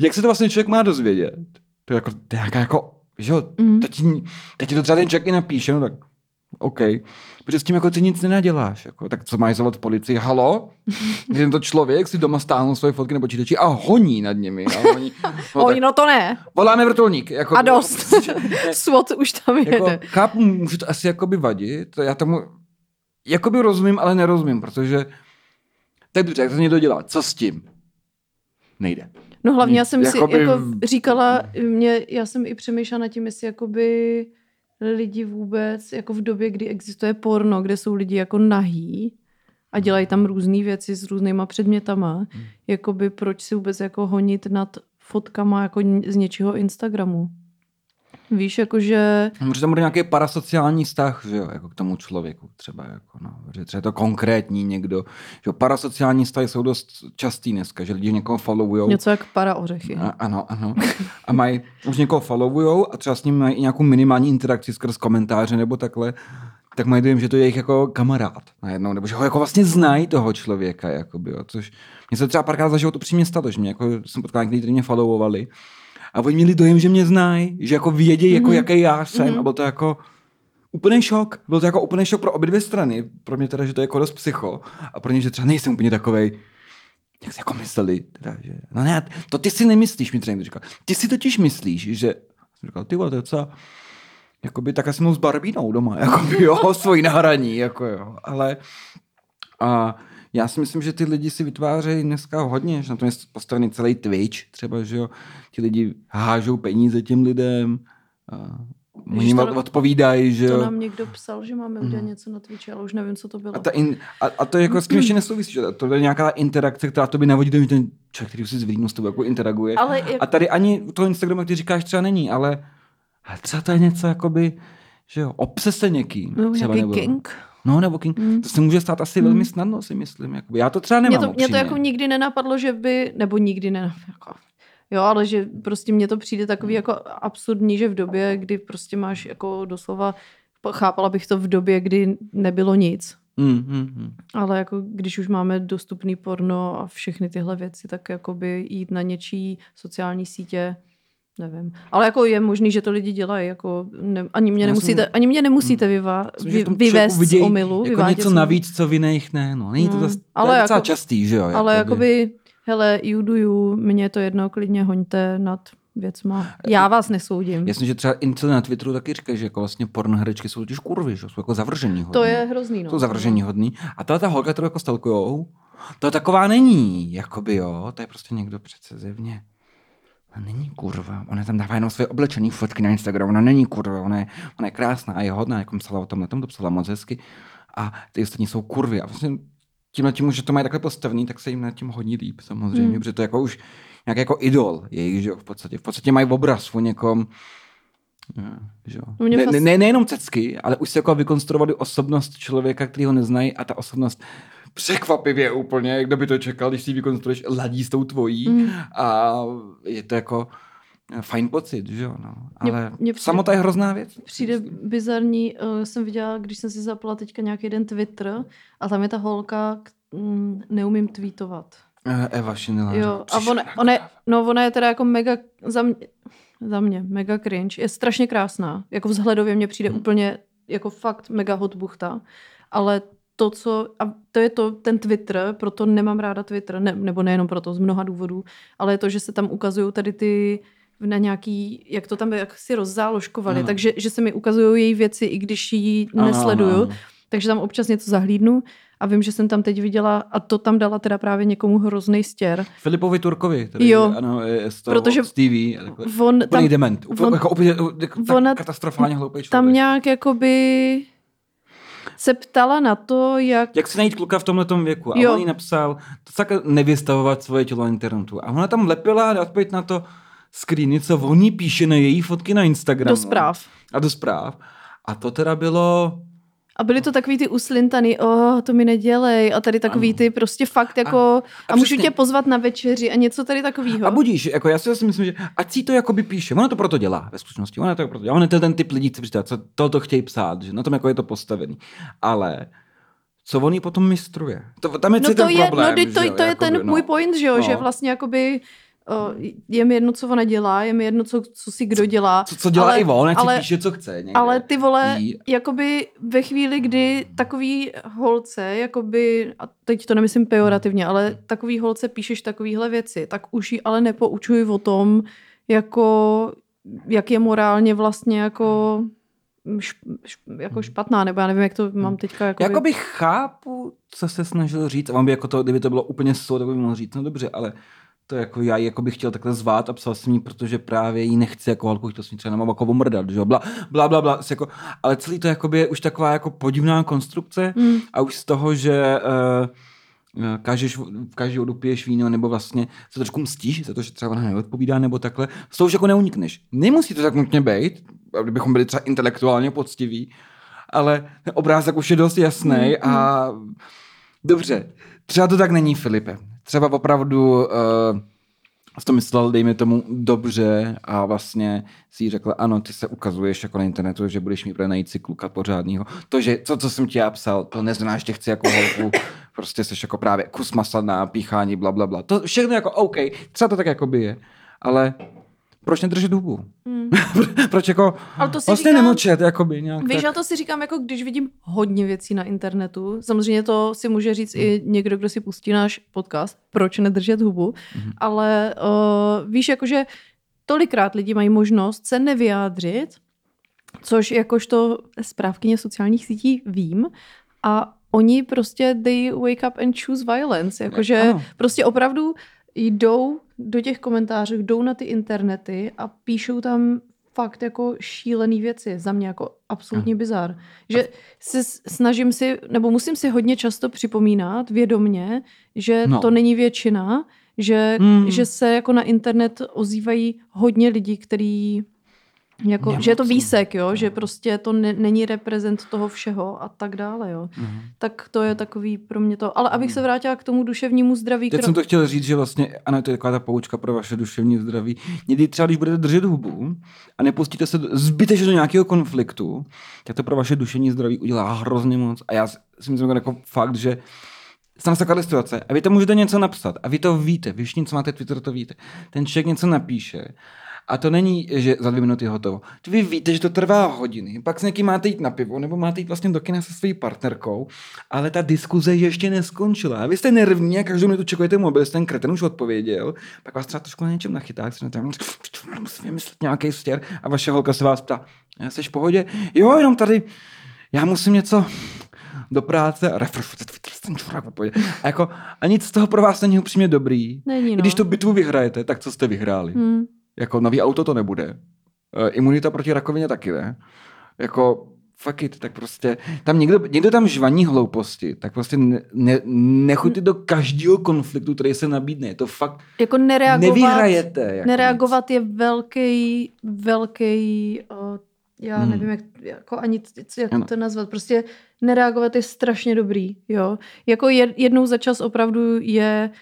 jak se to vlastně člověk má dozvědět? To je jako, to je nějaká jako, že jo, Mhm. teď, ti- teď to třeba ten člověk i napíše, no tak OK. Protože s tím jako ty nic nenaděláš. Jako, tak co máš zavolat policii? Halo? Tento člověk si doma stáhnul svoje fotky na počítači a honí nad nimi. A honí, no, tak no to ne. voláme vrtulník. Jako, A dost. SWAT už tam jako, jede. chápu, může to asi jakoby vadit. To já tomu jakoby rozumím, ale nerozumím, protože tak dobře, jak to někdo dělá, co s tím? Nejde. No hlavně já jsem si Jakoby- jako říkala, mě, já jsem i přemýšlela nad tím, jestli jakoby lidi vůbec, jako v době, kdy existuje porno, kde jsou lidi jako nahý a dělají tam různé věci s různýma předmětama, Hmm. jakoby proč si vůbec jako honit nad fotkama jako z něčího Instagramu. Víš, jakože... Může tam bude nějaký parasociální vztah, že jo, jako k tomu člověku třeba, jako no, že třeba je to konkrétní někdo, že jo, parasociální vztahy jsou dost častý dneska, že lidi někoho followujou. Něco jak para ořechy. A, ano, ano. A mají, už někoho followujou a třeba s ním mají i nějakou minimální interakci skrz komentáře nebo takhle, tak mají dojem, že to je jejich jako kamarád najednou, nebo že ho jako vlastně znají toho člověka, jakoby, jo, což mě se třeba párkrát za život upřímně stalo, že mě jako, jsem potkal někdy, kteří mě followovali a oni měli dojem, že mě znají, že jako vědí, jako Mhm. jaký já jsem Mhm. a byl to jako úplný šok. Byl to jako úplný šok pro obě dvě strany. Pro mě teda, že to je jako dost psycho a pro ně, že třeba nejsem úplně takovej, jak si jako mysleli, teda, že, no ne, to ty si nemyslíš, mi třeba říkal. Ty si totiž myslíš, že, jsem říkal, ty vole, to je docela, jakoby tak mnou s Barbínou doma, jakoby, jo, svojí nahraní, jako jo, ale a já si myslím, že ty lidi si vytvářejí dneska hodně, že na tom je postavený celý Twitch, třeba, že jo, ti lidi hážou peníze těm lidem, a oni to- odpovídají, že To nám někdo psal, že máme udělat něco na Twitchi, ale už nevím, co to bylo. A, ta in, a, a to jako s tím ještě nesouvisí, že to je nějaká interakce, která to by navodí, že ten člověk, který už si zvlídnu s tebou jako interaguje. Ale A tady ani u toho Instagramu, jak ty říkáš, třeba není, ale, ale třeba to je něco jakoby, že jo, obsese někým. No, třeba, nějaký nebo, king. No, nebo king. Mm. To se může stát asi velmi snadno, si myslím. Jakoby. Já to třeba nemám Mě to, mě to jako nikdy nenapadlo, že by, nebo nikdy ne, jako, jo, ale že prostě mně to přijde takový jako absurdní, že v době, kdy prostě máš jako doslova, chápala bych to v době, kdy nebylo nic, Mm, mm, mm. ale jako když už máme dostupný porno a všechny tyhle věci, tak jakoby jít na něčí sociální sítě, nevím. Ale jako je možný, že to lidi dělají, jako ne, ani, mě nemusíte, ani mě nemusíte vyvá, Myslím, že vy, vyvést z omylu. Jako něco navíc, co v jiných ne. No, není to, Mm, zas, to ale je docela jako- častý, že jo? Ale jakoby, hele, you do you, je to jedno, klidně hoňte nad věcma. Já vás nesoudím. Jasně, že třeba incel na Twitteru taky říkají, že jako vlastně pornoherečky jsou totiž kurvy, že jsou jako zavržení hodný. To je hrozný, no. Jsou zavržení hodný. A tahle ta holka, kterou jako stalkujou, to taková není, jakoby jo, to je prostě někdo přece zjevně. Ona není kurva, ona tam dává jenom své oblečené fotky na Instagramu, ona není kurva, ona je, ona je krásná a je hodná, jako psala o tom na tom, to psala moc hezky. A ty ostatní jsou kurvy. A vlastně tím, tím, že to mají takhle postavný, tak se jim na tím hodí líp samozřejmě, Hmm. mm. protože to je jako už nějak jako idol jejich, že jo, v podstatě. V podstatě mají obraz o někom, že jo. Ne, ne, ne, nejenom cecky, ale už si jako vykonstruovali osobnost člověka, který ho neznají a ta osobnost překvapivě úplně, kdo by to čekal, když si vykonstruuješ, ladí s tou tvojí Mm. a je to jako fajn pocit, že jo, no. Ale mně přijde- samota je hrozná věc. Přijde bizarní, uh, jsem viděla, když jsem si zapla teďka nějaký den Twitter a tam je ta holka, k- mm, neumím tweetovat. Eh, Eva Šinela. Jo, a ona, ona, je, no, ona je teda jako mega, za mě, za mě, mega cringe. Je strašně krásná. Jako vzhledově mě přijde Hmm. úplně jako fakt mega hot buchta. Ale to, co, a to je to, ten Twitter, proto nemám ráda Twitter, ne, nebo nejenom proto, z mnoha důvodů, ale je to, že se tam ukazují tady ty na nějaký, jak to tam jak si rozzáložkovali, Ano. takže že se mi ukazují její věci, i když ji nesleduju, takže tam občas něco zahlídnu a vím, že jsem tam teď viděla a to tam dala teda právě někomu hrozný stěr. Filipovi Turkovi, který, Jo. ano, je z toho Protože z TV. On tam, dement. On- jako, jako, tak ona- katastrofálně hloupý člověk. tam nějak jakoby se ptala na to, jak... Jak si najít kluka v tomhle věku? A Jo. on jí napsal, to tak nevystavovat svoje tělo na internetu. A ona tam lepila a odpověď na to screeny, co on jí píše na její fotky na Instagramu. Do zpráv. A do zpráv. A to teda bylo... A byly to takový ty uslintaný, oh, to mi nedělej. A tady takový Ano. ty prostě fakt jako, a, a a můžu přesně. tě pozvat na večeři a něco tady takového. A budíš, jako já si zase myslím, že ať si to jakoby píše, ona to proto dělá ve skutečnosti, ona to proto dělá, ona je to ten typ lidí, co, co tohoto chtějí psát, že na tom jako je to postavený. Ale co on jí potom mistruje? To, tam je No to ten je, problém, no, to, to, že jo, to je jakoby, ten můj point, že jo, No. že vlastně jakoby je mi jedno, co ona dělá, je mi jedno, co, co si kdo dělá. Co, co dělá ale, i on, ale, píše, co chce. Někde. Ale ty vole, Jí. jakoby ve chvíli, kdy takový holce, jakoby, a teď to nemyslím pejorativně, ale takový holce píšeš takovýhle věci, tak už ji ale nepoučuj o tom, jako, jak je morálně vlastně jako, šp, šp, jako špatná, nebo já nevím, jak to mám teďka. Jakoby... Jakoby chápu, co se snažil říct. A on by jako to, kdyby to bylo úplně so, tak by mohl říct, no dobře, ale to jako já jako bych chtěl takhle zvát a psal jsem jí, protože právě jí nechci jako holku, chtěl jsem jí třeba nemám jako omrdat, že jo, bla, bla, bla, bla jako, ale celý to jakoby je už taková jako podivná konstrukce Hmm. a už z toho, že uh, každeš, každý odupiješ víno, nebo vlastně se trošku mstíš za to, že třeba ona neodpovídá, nebo takhle, z toho už jako neunikneš. Nemusí to tak nutně být, kdybychom byli třeba intelektuálně poctiví, ale ten obrázek už je dost jasný a dobře, třeba to tak není, Filipe. Třeba opravdu uh, jsi to myslel, dejme tomu, dobře a vlastně si jí řekla, ano, ty se ukazuješ jako na internetu, že budeš mít právě najít si kluka pořádného. To, že to, co jsem ti já psal, to neznamená, že chci jako holku, prostě jsi jako právě kus masa na píchání, bla, bla, bla. To všechno jako OK, třeba to tak jako by je, ale proč nedržet hubu? Hmm. proč jako Ale to si vlastně říkám- nemlčet, jakoby nějak Víš, tak. já to si říkám, jako když vidím hodně věcí na internetu. Samozřejmě to si může říct i někdo, kdo si pustí náš podcast, proč nedržet hubu. Mhm. Ale uh, víš, jakože tolikrát lidi mají možnost se nevyjádřit, což jakožto správkyně sociálních sítí vím. A oni prostě they wake up and choose violence. Jakože Ano. prostě opravdu jdou do těch komentářů, jdou na ty internety a píšou tam fakt jako šílený věci. Za mě jako absolutně bizar. Že se snažím si, nebo musím si hodně často připomínat vědomně, že No. to není většina, že, Hmm. mm. že se jako na internet ozývají hodně lidí, který jako, že je to výsek, jo, že prostě to ne, není reprezent toho všeho a tak dále, jo. Mhm. Tak to je takový pro mě to. Ale abych se vrátila k tomu duševnímu zdraví. Teď kro- jsem to chtěl říct, že vlastně, ano, to je taková ta poučka pro vaše duševní zdraví. Někdy třeba, když budete držet hubu a nepustíte se zbytečně do nějakého konfliktu, tak to pro vaše duševní zdraví udělá hrozně moc. A já si myslím jako fakt, že stane se taková situace a vy to můžete něco napsat a vy to víte, vy všichni, co máte Twitter, to víte. Ten člověk něco napíše a to není, že za dvě minuty je hotovo. Vy víte, že to trvá hodiny, pak s někým máte jít na pivo, nebo máte jít vlastně do kina se svojí partnerkou, ale ta diskuze ještě neskončila. A vy jste nervní a každou minutu čekujete mobil, ten kreten už odpověděl, pak vás třeba trošku na něčem nachytá, si tam musím vymyslet nějaký stěr a vaše holka se vás ptá, jsi v pohodě? Jo, jenom tady, já musím něco do práce a ten čurák odpověděl. A, jako, a nic z toho pro vás není upřímně dobrý. Není, no. Když tu bitvu vyhrajete, tak co jste vyhráli? Hmm. Jako nový auto to nebude. E, Imunita proti rakovině taky ne. Jako fuck it, tak prostě tam někdo, někdo tam žvaní hlouposti, tak prostě ne, ne, nechoďte do každého konfliktu, který se nabídne. Je to fakt, Jako nereagovat, nevyhrajete. Jako nereagovat je velký, velký, já Hmm. nevím, jak, jako ani jak Ano. to nazvat, prostě nereagovat je strašně dobrý, jo. Jako jed- jednou za čas opravdu je mm,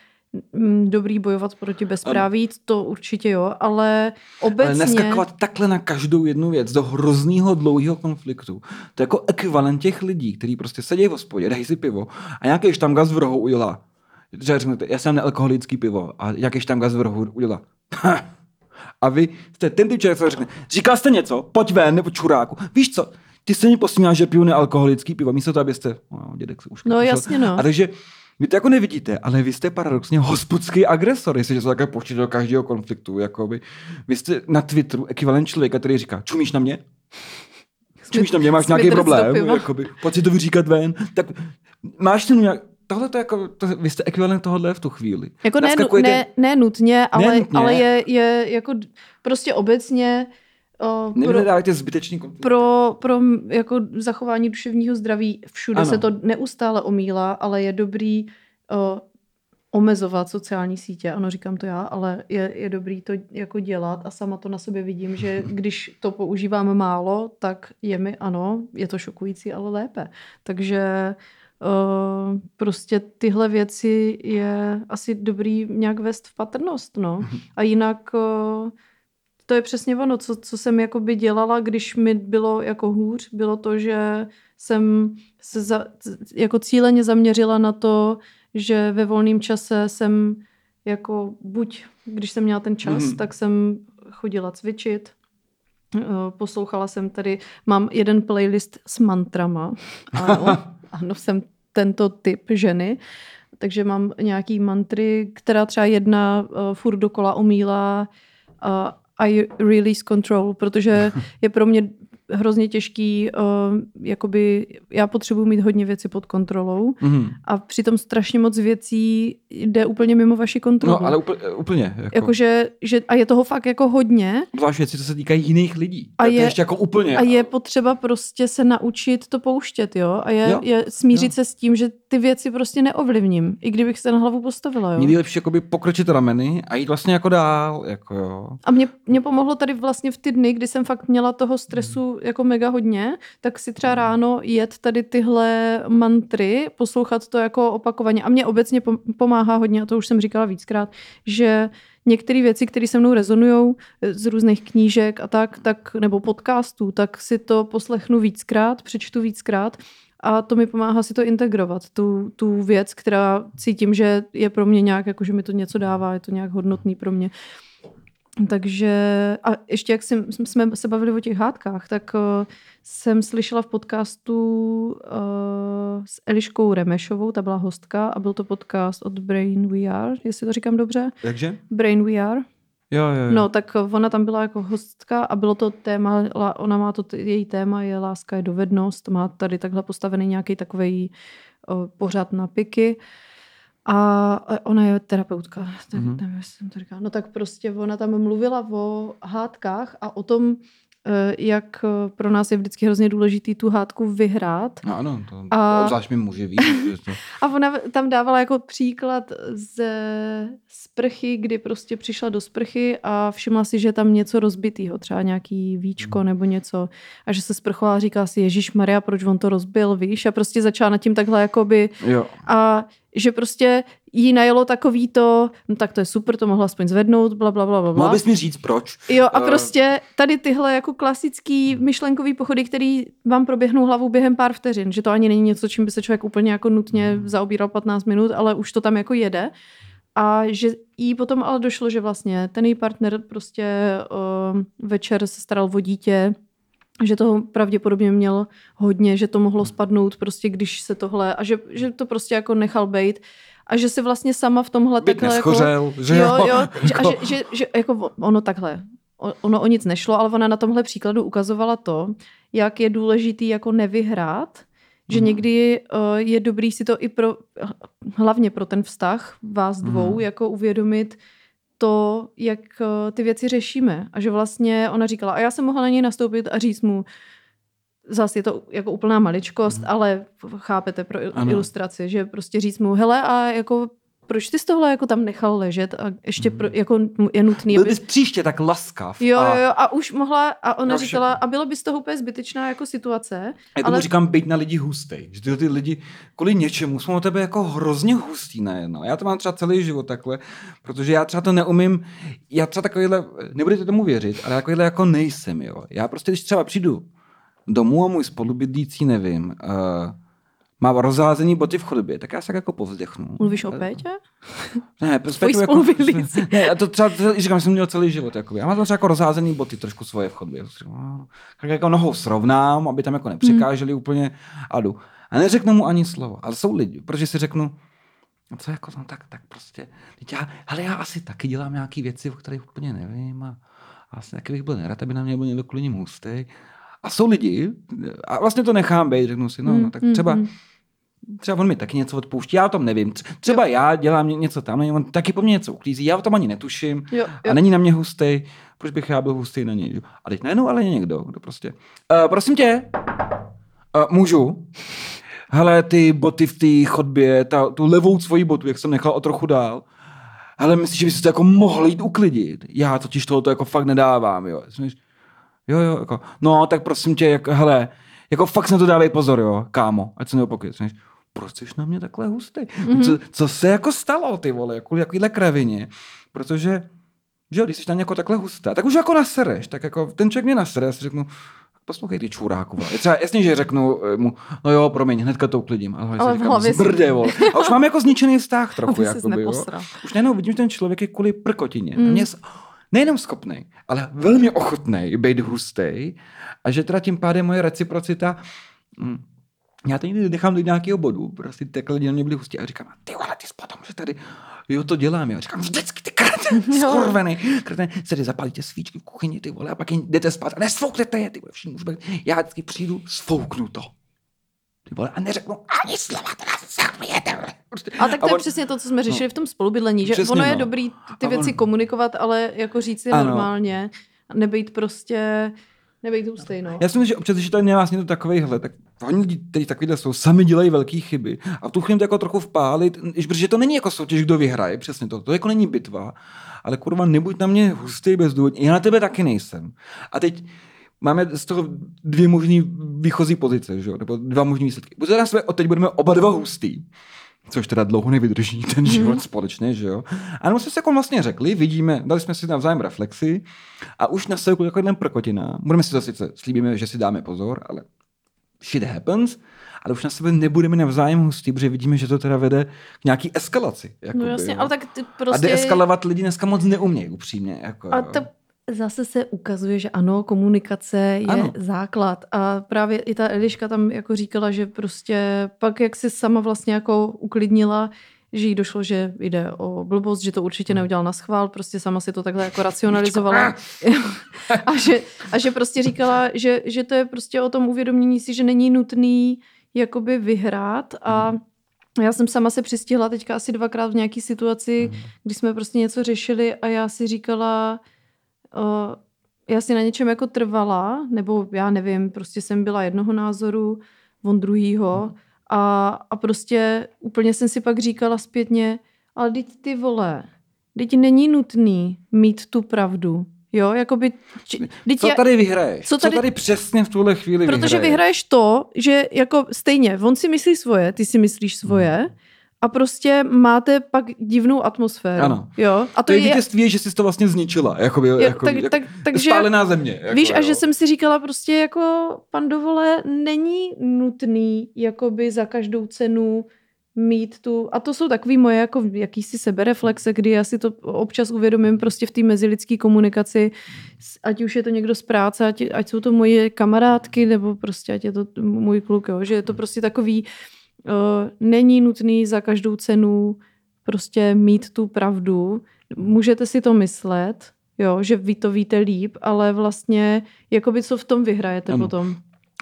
dobrý bojovat proti bezpráví, to určitě jo, ale Ale obecně... neskakovat takhle na každou jednu věc do hroznýho dlouhého konfliktu. To je jako ekvivalent těch lidí, kteří prostě sedí v hospodě, dají si pivo a nějaký štamgaz v rohu udělá. Že řeknete, já jsem nealkoholický pivo a nějaký štamgaz v rohu udělá. a vy jste ten typ člověk, co řekne, říkal jste něco, pojď ven, nebo čuráku. Víš co, ty se mi posmíváš, že piju nealkoholický pivo, místo toho, abyste, no, dědek se už No, přišel. jasně, no. A takže vy to jako nevidíte, ale vy jste paradoxně hospodský agresor, jestliže se takhle počíte do každého konfliktu. Jakoby. Vy jste na Twitteru ekvivalent člověka, který říká, čumíš na mě? Čumíš na mě, máš nějaký problém? Jakoby, pojď si to vyříkat ven. Tak máš ten nějak, tohle to jako, to, vy jste ekvivalent tohohle v tu chvíli. Jako ne, ne, ne nutně, ale, Ne nutně. ale je, je jako prostě obecně pro, Nevyhledávajte zbytečný konflikt. pro, pro jako zachování duševního zdraví všude Ano. se to neustále omílá, ale je dobrý o, omezovat sociální sítě. Ano, říkám to já, ale je, je dobrý to jako dělat a sama to na sobě vidím, že když to používám málo, tak je mi, ano, je to šokující, ale lépe. Takže Uh, prostě tyhle věci je asi dobrý nějak vést v patrnost, no. A jinak uh, to je přesně ono, co, co jsem jakoby dělala, když mi bylo jako hůř, bylo to, že jsem se za, jako cíleně zaměřila na to, že ve volném čase jsem jako buď, když jsem měla ten čas, Mhm. tak jsem chodila cvičit, eh, poslouchala jsem tady, mám jeden playlist s mantrama, ano, ano, jsem tento typ ženy, takže mám nějaký mantry, která třeba jedna uh, furt dokola omílá I release control, protože je pro mě hrozně těžký, uh, jakoby já potřebuji mít hodně věci pod kontrolou Mhm. a přitom strašně moc věcí jde úplně mimo vaši kontrolu. No, ale úplně, úplně jako, Jakože, že, a je toho fakt jako hodně Zvlášť věci, co se týkají jiných lidí. A je, to ještě jako úplně. a je potřeba prostě se naučit to pouštět, jo? A je, Jo, je smířit jo. se s tím, že ty věci prostě neovlivním, i kdybych se na hlavu postavila, jo? Někdy je lepší jakoby pokročit rameny a jít vlastně jako dál. Jako jo. A mě, mě pomohlo tady vlastně v ty dny, kdy jsem fakt měla toho stresu jako mega hodně, tak si třeba ráno jet tady tyhle mantry, poslouchat to jako opakovaně. A mě obecně pom- pomáhá hodně, a to už jsem říkala víckrát, že některé věci, které se mnou rezonují z různých knížek a tak, tak, nebo podcastů, tak si to poslechnu víckrát, přečtu víckrát a to mi pomáhá si to integrovat, tu, tu věc, která cítím, že je pro mě nějak, jako že mi to něco dává, je to nějak hodnotný pro mě. Takže a ještě jak jsme se bavili o těch hádkách, tak uh, jsem slyšela v podcastu uh, s Eliškou Remešovou, ta byla hostka a byl to podcast od Brain We Are, jestli to říkám dobře. Takže? Brain We Are. Jo, jo, jo. No, tak ona tam byla jako hostka a bylo to téma, ona má to, její téma je láska je dovednost, má tady takhle postavený nějaký takový pořád na piky a a ona je terapeutka, tak Mhm. nevím, jestli jsem to říkala. No tak prostě ona tam mluvila o hádkách a o tom, jak eh, pro nás je vždycky hrozně důležitý tu hádku vyhrát. No ano, to A- obzvlášť mi může víc. A ona tam dávala jako příklad ze sprchy, kdy prostě přišla do sprchy a všimla si, že je tam něco rozbitýho, třeba nějaký víčko nebo něco. A že se sprchovala a říkala si, Ježíš Maria, proč on to rozbil, víš? A prostě začala nad tím takhle jakoby Jo. a že prostě jí najelo takový to, no tak to je super, to mohla aspoň zvednout, bla, bla, bla, bla, Mohl bla. bys mi říct, proč? Jo a Eh, prostě tady tyhle jako klasický myšlenkový pochody, který vám proběhnou hlavou během pár vteřin, že to ani není něco, čím by se člověk úplně jako nutně zaobíral 15 minut, ale už to tam jako jede. A že jí potom ale došlo, že vlastně ten její partner prostě uh, večer se staral o dítě, že toho pravděpodobně měl hodně, že to mohlo spadnout prostě, když se tohle, a že, že to prostě jako nechal bejt a že si vlastně sama v tomhle Byť takhle jako... neschořel, že jo, jo? že, a Jako- že, že, že jako ono takhle, ono o nic nešlo, ale ona na tomhle příkladu ukazovala to, jak je důležitý jako nevyhrát, že Mhm. někdy uh, je dobrý si to i pro, hlavně pro ten vztah vás dvou, Mhm. jako uvědomit to, jak uh, ty věci řešíme. A že vlastně ona říkala, a já jsem mohla na něj nastoupit a říct mu, zase je to jako úplná maličkost, Mhm. ale chápete pro il- Ano. ilustraci, že prostě říct mu, hele a jako proč ty z tohle jako tam nechal ležet a ještě pro, jako je nutný, Byl aby... bys příště tak laskav. Jo, a jo, jo, a už mohla, a ona No, říkala, a bylo by z toho úplně zbytečná jako situace, Já tomu ale říkám být na lidi hustý. Že ty, ty lidi kvůli něčemu jsou na tebe jako hrozně hustý najednou. Já to mám třeba celý život takhle, protože já třeba to neumím, já třeba takovýhle, nebudete tomu věřit, ale takovýhle jako nejsem, jo. Já prostě, když třeba přijdu domů a můj spolubydlící, nevím, uh, má rozházený boty v chodbě, tak já se tak jako povzdechnu. mluvíš o Pétě? Ne, prostě Tvojí jako, ne, to třeba, to, říkám, jsem měl celý život. Jakoby. Já mám tam třeba jako rozházený boty trošku svoje v chodbě. Tak jako nohou srovnám, aby tam jako nepřekáželi hmm. úplně a jdu. A neřeknu mu ani slovo. Ale jsou lidi, protože si řeknu, no co jako, no tak, tak prostě, teď já, ale já asi taky dělám nějaké věci, o kterých úplně nevím a, a asi taky bych byl nerad, aby na mě byl někdo kvůli ním hustý. A jsou lidi, a vlastně to nechám být, řeknu si, no, no tak třeba, mm, třeba on mi taky něco odpouští, já o tom nevím. Tř- Třeba já dělám ně- něco tam, on taky po mně něco uklízí, já o tom ani netuším Jo, a jo. není na mě hustý, proč bych já byl hustý na něj. A teď najednou ale je někdo, kdo prostě, uh, prosím tě, uh, můžu, hele, ty boty v té chodbě, ta, tu levou svoji botu, jak jsem nechal o trochu dál, hele, myslíš, že bys to jako mohl jít uklidit? Já totiž tohoto jako fakt nedávám, jo. Říct, Jo, jo, jako, no, tak prosím tě, jak, hele, jako fakt na to dávej pozor, jo, kámo, ať se říct, proč jsi na mě takhle hustý? Mm-hmm. Co, co, se jako stalo, ty vole, jako jakýhle kravině? Protože, že jo, když jsi na mě jako takhle hustá, tak už jako nasereš, tak jako ten člověk mě nasere, já si řeknu, poslouchej ty čuráku. Je třeba jasně, že řeknu eh, mu, no jo, promiň, hnedka to uklidím, ale, Ale říkám, hlavě zbrde, vole. A už mám jako zničený vztah trochu, jakoby, jo. Už najednou vidím, že ten člověk je kvůli prkotině. Mm. Mě nejenom schopný, ale velmi ochotný být hustý a že teda tím pádem moje reciprocita mm, já to někdy nechám do nějakého bodu, prostě takhle lidi na mě byli hustí a říkám, ty vole, ty potom, že tady, jo, to dělám, jo. Říkám, vždycky ty kreten, skurvený, kreten, se zapálíte svíčky v kuchyni, ty vole, a pak jen jdete spát a nesfouknete je, ty vole, všichni už já vždycky přijdu, sfouknu to. Ty vole, a neřeknu ani slova, teda vole. Prostě. A tak to je on- přesně to, co jsme řešili v tom spolubydlení, že Přesně, ono je no. dobrý ty A věci on- komunikovat, ale jako říct si Ano. normálně, a nebejt prostě, nebejt hustý, no. Já si myslím, že občas, když tady nemá někdo takovýhle, tak hodně lidí, kteří takovýhle jsou, sami dělají velké chyby. A v tu chvíli to jako trochu vpálit, protože to není jako soutěž, kdo vyhraje, přesně to. To jako není bitva, ale kurva, nebuď na mě hustý bezdůvodně. Já na tebe taky nejsem. A teď máme z toho dvě možné výchozí pozice, že? jo? nebo dva možné výsledky. Buď teda jsme, od teď budeme oba dva hustý, což teda dlouho nevydrží ten život mm. společně, že jo. A nebo jsme si jako vlastně řekli, vidíme, dali jsme si navzájem reflexy a už na sebe jako jeden prkotina. Budeme si to sice, slíbíme, že si dáme pozor, ale shit happens, ale už na sebe nebudeme navzájem hustý, protože vidíme, že to teda vede k nějaký eskalaci. No jakoby, jasně, jo. ale tak ty A prostě... deeskalovat lidi dneska moc neumějí, upřímně. Jako, A to zase se ukazuje, že ano, komunikace je Ano. základ. A právě i ta Eliška tam jako říkala, že prostě pak, jak si sama vlastně jako uklidnila, že jí došlo, že jde o blbost, že to určitě Hmm. neudělal na schvál, prostě sama si to takhle jako racionalizovala. a, že, a že prostě říkala, že, že to je prostě o tom uvědomění si, že není nutný jakoby vyhrát a Hmm. já jsem sama se přistihla teďka asi dvakrát v nějaký situaci, Mhm. kdy jsme prostě něco řešili a já si říkala, já si na něčem jako trvala, nebo já nevím, prostě jsem byla jednoho názoru, on druhýho a, a prostě úplně jsem si pak říkala zpětně, ale teď ty vole, teď není nutný mít tu pravdu. Jo, jakoby... Či, Co tady vyhraješ? Co Co tady- tady, přesně v tuhle chvíli Protože vyhraješ? vyhraješ to, že jako stejně, on si myslí svoje, ty si myslíš svoje a prostě máte pak divnou atmosféru. Ano. Jo? A To to je je, vítězství, je, že jsi to vlastně zničila. Jakoby, jo, jako, tak, jak, tak, takže, spálená země. Jako, víš, a jo. že jsem si říkala prostě jako, pan dovole, není nutný jakoby za každou cenu mít tu, a to jsou takový moje jako jakýsi sebereflexe, kdy já si to občas uvědomím prostě v té mezilidské komunikaci, ať už je to někdo z práce, ať, ať jsou to moje kamarádky, nebo prostě ať je to můj kluk, jo, že je to prostě takový, uh, není nutný za každou cenu prostě mít tu pravdu. Můžete si to myslet, jo, že vy to víte líp, ale vlastně jakoby co v tom vyhrajete Ano. potom.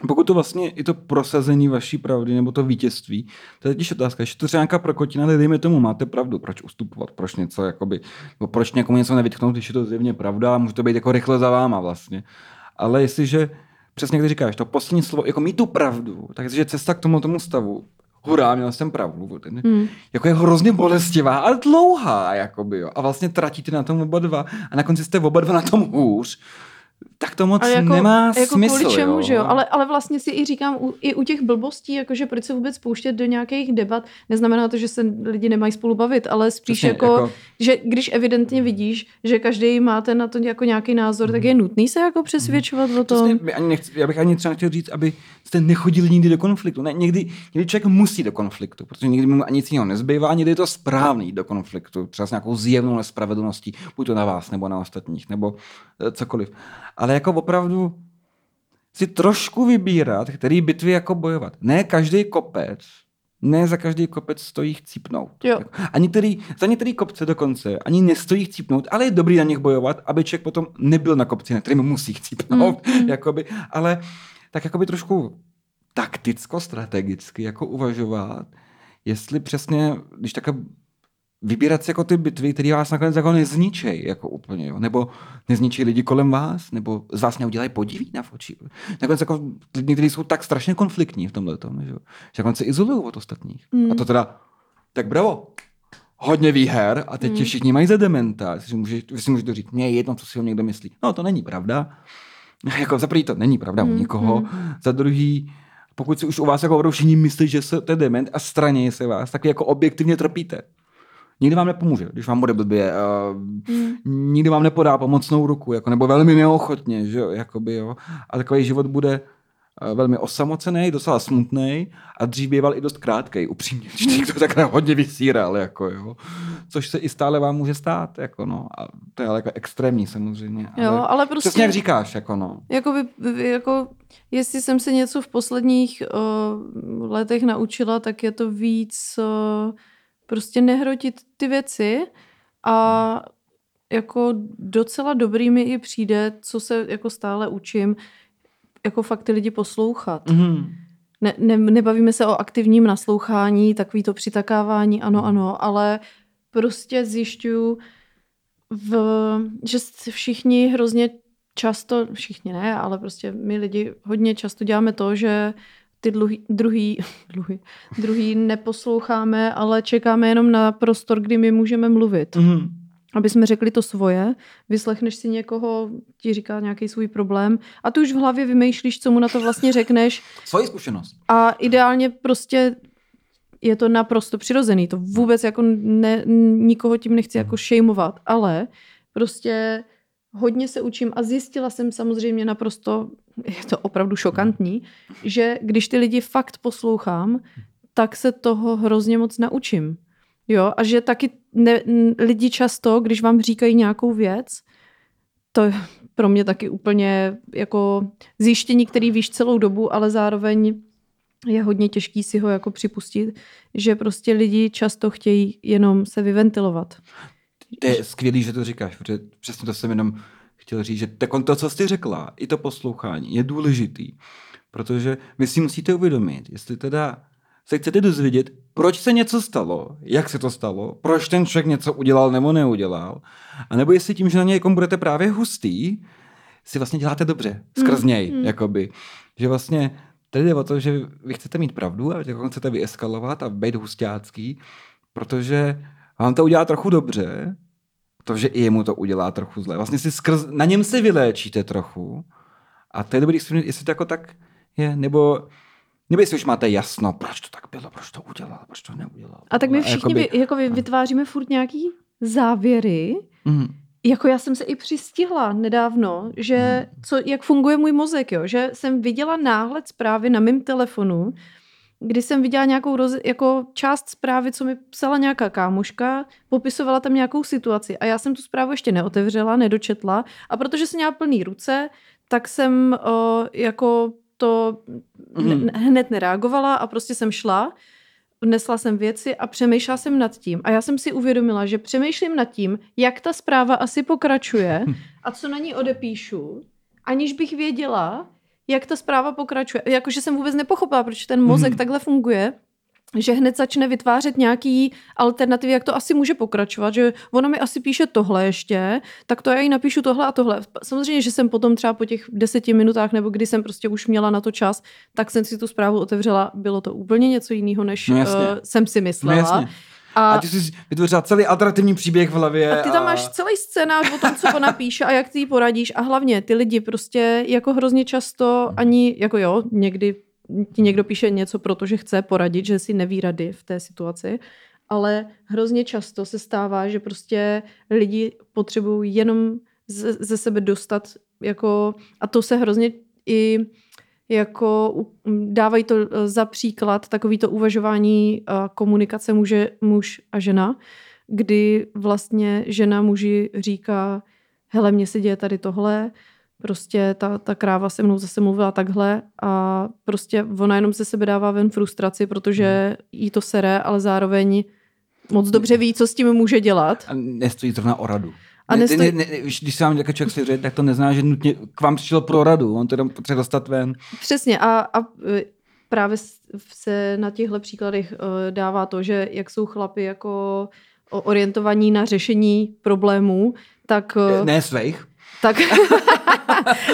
Pokud to vlastně i to prosazení vaší pravdy nebo to vítězství, to je totiž otázka, že to třeba nějaká prokotina, dejme tomu, máte pravdu, proč ustupovat, proč něco, jakoby, nebo proč někomu něco nevytknout, když je to zjevně pravda, může to být jako rychle za váma vlastně. Ale jestliže přesně jak ty říkáš, to poslední slovo, jako mít tu pravdu, takže cesta k tomu tomu stavu, hurá, měl jsem pravdu, ten, hmm. jako je hrozně bolestivá a dlouhá, jakoby, jo. A vlastně tratíte na tom oba dva a na konci jste oba dva na tom hůř tak to moc ale jako, nemá jako smysl. Kvůli čemu, jo? že jo? Ale, ale vlastně si i říkám, u, i u těch blbostí, jakože proč se vůbec pouštět do nějakých debat, neznamená to, že se lidi nemají spolu bavit, ale spíš Přesně, jako, jako, že když evidentně vidíš, že každý máte na to jako nějaký názor, tak je nutný se jako přesvědčovat mm. o tom. Přesně, ani nechci, já bych ani třeba nechtěl říct, aby jste nechodili nikdy do konfliktu. Ne, někdy, někdy člověk musí do konfliktu, protože někdy mu ani nic jiného nezbývá, někdy je to správný do konfliktu, třeba s nějakou zjevnou nespravedlností, buď to na vás nebo na ostatních, nebo eh, cokoliv ale jako opravdu si trošku vybírat, který bitvy jako bojovat. Ne každý kopec, ne za každý kopec stojí chcípnout. Jo. A některý, za některý kopce dokonce ani nestojí chcípnout, ale je dobrý na nich bojovat, aby člověk potom nebyl na kopci, na kterým musí chcípnout. Mm. jakoby, ale tak jakoby trošku takticko-strategicky jako uvažovat, jestli přesně, když takhle vybírat si jako ty bitvy, které vás nakonec jako nezničej, jako úplně, jo? nebo nezničí lidi kolem vás, nebo z vás neudělají podiví na oči. Nakonec jako lidi, kteří jsou tak strašně konfliktní v tomhle tom, že, že nakonec se izolují od ostatních. Mm. A to teda, tak bravo, hodně výher a teď mm. všichni mají za dementa. Si vy si můžete říct, mě je jedno, co si o někdo myslí. No, to není pravda. jako za prvý to není pravda mm. u nikoho. Mm. Za druhý, pokud si už u vás jako všichni myslí, že jste dement a straně se vás, tak jako objektivně trpíte nikdy vám nepomůže, když vám bude blbě. Uh, mm. Nikdy vám nepodá pomocnou ruku, jako, nebo velmi neochotně, že jo, jakoby, jo. A takový život bude uh, velmi osamocený, docela smutný a dřív býval i dost krátký, upřímně, když někdo tak hodně vysíral, jako, jo. Což se i stále vám může stát, jako, no. A to je ale jako extrémní samozřejmě. Jo, ale, ale prostě... Přesně jak říkáš, jako, no. Jako, by, jako jestli jsem se něco v posledních uh, letech naučila, tak je to víc... Uh, prostě nehrotit ty věci a jako docela dobrý mi i přijde, co se jako stále učím, jako fakt ty lidi poslouchat. Mm-hmm. Ne, ne, nebavíme se o aktivním naslouchání, takový to přitakávání, ano, ano, ale prostě zjišťuju, v, že všichni hrozně často, všichni ne, ale prostě my lidi hodně často děláme to, že ty dluhý, druhý, dluhý, druhý neposloucháme, ale čekáme jenom na prostor, kdy my můžeme mluvit. Mm-hmm. Aby jsme řekli to svoje, vyslechneš si někoho, ti říká nějaký svůj problém a ty už v hlavě vymýšlíš, co mu na to vlastně řekneš. Svoji zkušenost. A ideálně prostě je to naprosto přirozený. To vůbec jako ne, nikoho tím nechci jako šejmovat, ale prostě hodně se učím a zjistila jsem samozřejmě naprosto, je to opravdu šokantní, že když ty lidi fakt poslouchám, tak se toho hrozně moc naučím. Jo, a že taky ne, lidi často, když vám říkají nějakou věc, to je pro mě taky úplně jako zjištění, který víš celou dobu, ale zároveň je hodně těžký si ho jako připustit, že prostě lidi často chtějí jenom se vyventilovat. To je skvělý, že to říkáš, protože přesně to jsem jenom chtěl říct, že to, co jsi řekla, i to poslouchání je důležitý, protože vy si musíte uvědomit, jestli teda se chcete dozvědět, proč se něco stalo, jak se to stalo, proč ten člověk něco udělal nebo neudělal, a nebo jestli tím, že na někom budete právě hustý, si vlastně děláte dobře skrz mm, něj, mm. jakoby. Že vlastně tady jde o to, že vy chcete mít pravdu a jako chcete vyeskalovat a být hustácký, protože vám to udělá trochu dobře, to, že i jemu to udělá trochu zle. Vlastně si skrz, na něm se vyléčíte trochu a to je dobrý, jestli to jako tak je, nebo nebo jestli už máte jasno, proč to tak bylo, proč to udělal, proč to neudělal. A tak my všichni jakoby, jako vy, vytváříme furt nějaký závěry. Mm. Jako já jsem se i přistihla nedávno, že mm. co, jak funguje můj mozek, jo? že jsem viděla náhled zprávy na mém telefonu, kdy jsem viděla nějakou roz, jako část zprávy, co mi psala nějaká kámoška, popisovala tam nějakou situaci a já jsem tu zprávu ještě neotevřela, nedočetla a protože jsem měla plný ruce, tak jsem o, jako to mm. hned nereagovala a prostě jsem šla, nesla jsem věci a přemýšlela jsem nad tím. A já jsem si uvědomila, že přemýšlím nad tím, jak ta zpráva asi pokračuje a co na ní odepíšu, aniž bych věděla, jak ta zpráva pokračuje. Jakože jsem vůbec nepochopila, proč ten mozek mm. takhle funguje. že hned začne vytvářet nějaký alternativy, jak to asi může pokračovat, že ona mi asi píše tohle ještě, tak to já jí napíšu tohle a tohle. Samozřejmě, že jsem potom třeba po těch deseti minutách, nebo kdy jsem prostě už měla na to čas, tak jsem si tu zprávu otevřela, bylo to úplně něco jiného, než No no jasně. uh, jsem si No myslela. jasně. A, A ty jsi vytvořila celý alternativní příběh v hlavě. a ty tam máš celý scénář o tom, co ona píše a jak ty jí poradíš a hlavně ty lidi prostě jako hrozně často ani, jako jo, někdy ti někdo píše něco, protože chce poradit, že si neví rady v té situaci, ale hrozně často se stává, že prostě lidi potřebují jenom ze, ze sebe dostat jako, a to se hrozně i jako dávají to eh, za příklad takový to uvažování eh, komunikace muže, muž a žena, kdy vlastně žena muži říká, hele, mně se děje tady tohle, prostě ta, ta kráva se mnou zase mluvila takhle a prostě ona jenom ze sebe dává ven frustraci, protože jí to sere, ale zároveň moc dobře ví, co s tím může dělat. A nestojí zrovna o radu. A Ne- nestojí- ne, ne, když když se vám takový člověk svěří, tak to neznamená, že nutně k vám přišel pro radu. On to jenom potřebuje dostat ven. Přesně a, a e, právě se na těchto příkladech e, dává to, že jak jsou chlapy jako orientovaní na řešení problémů, tak, e, Ne svých. tak,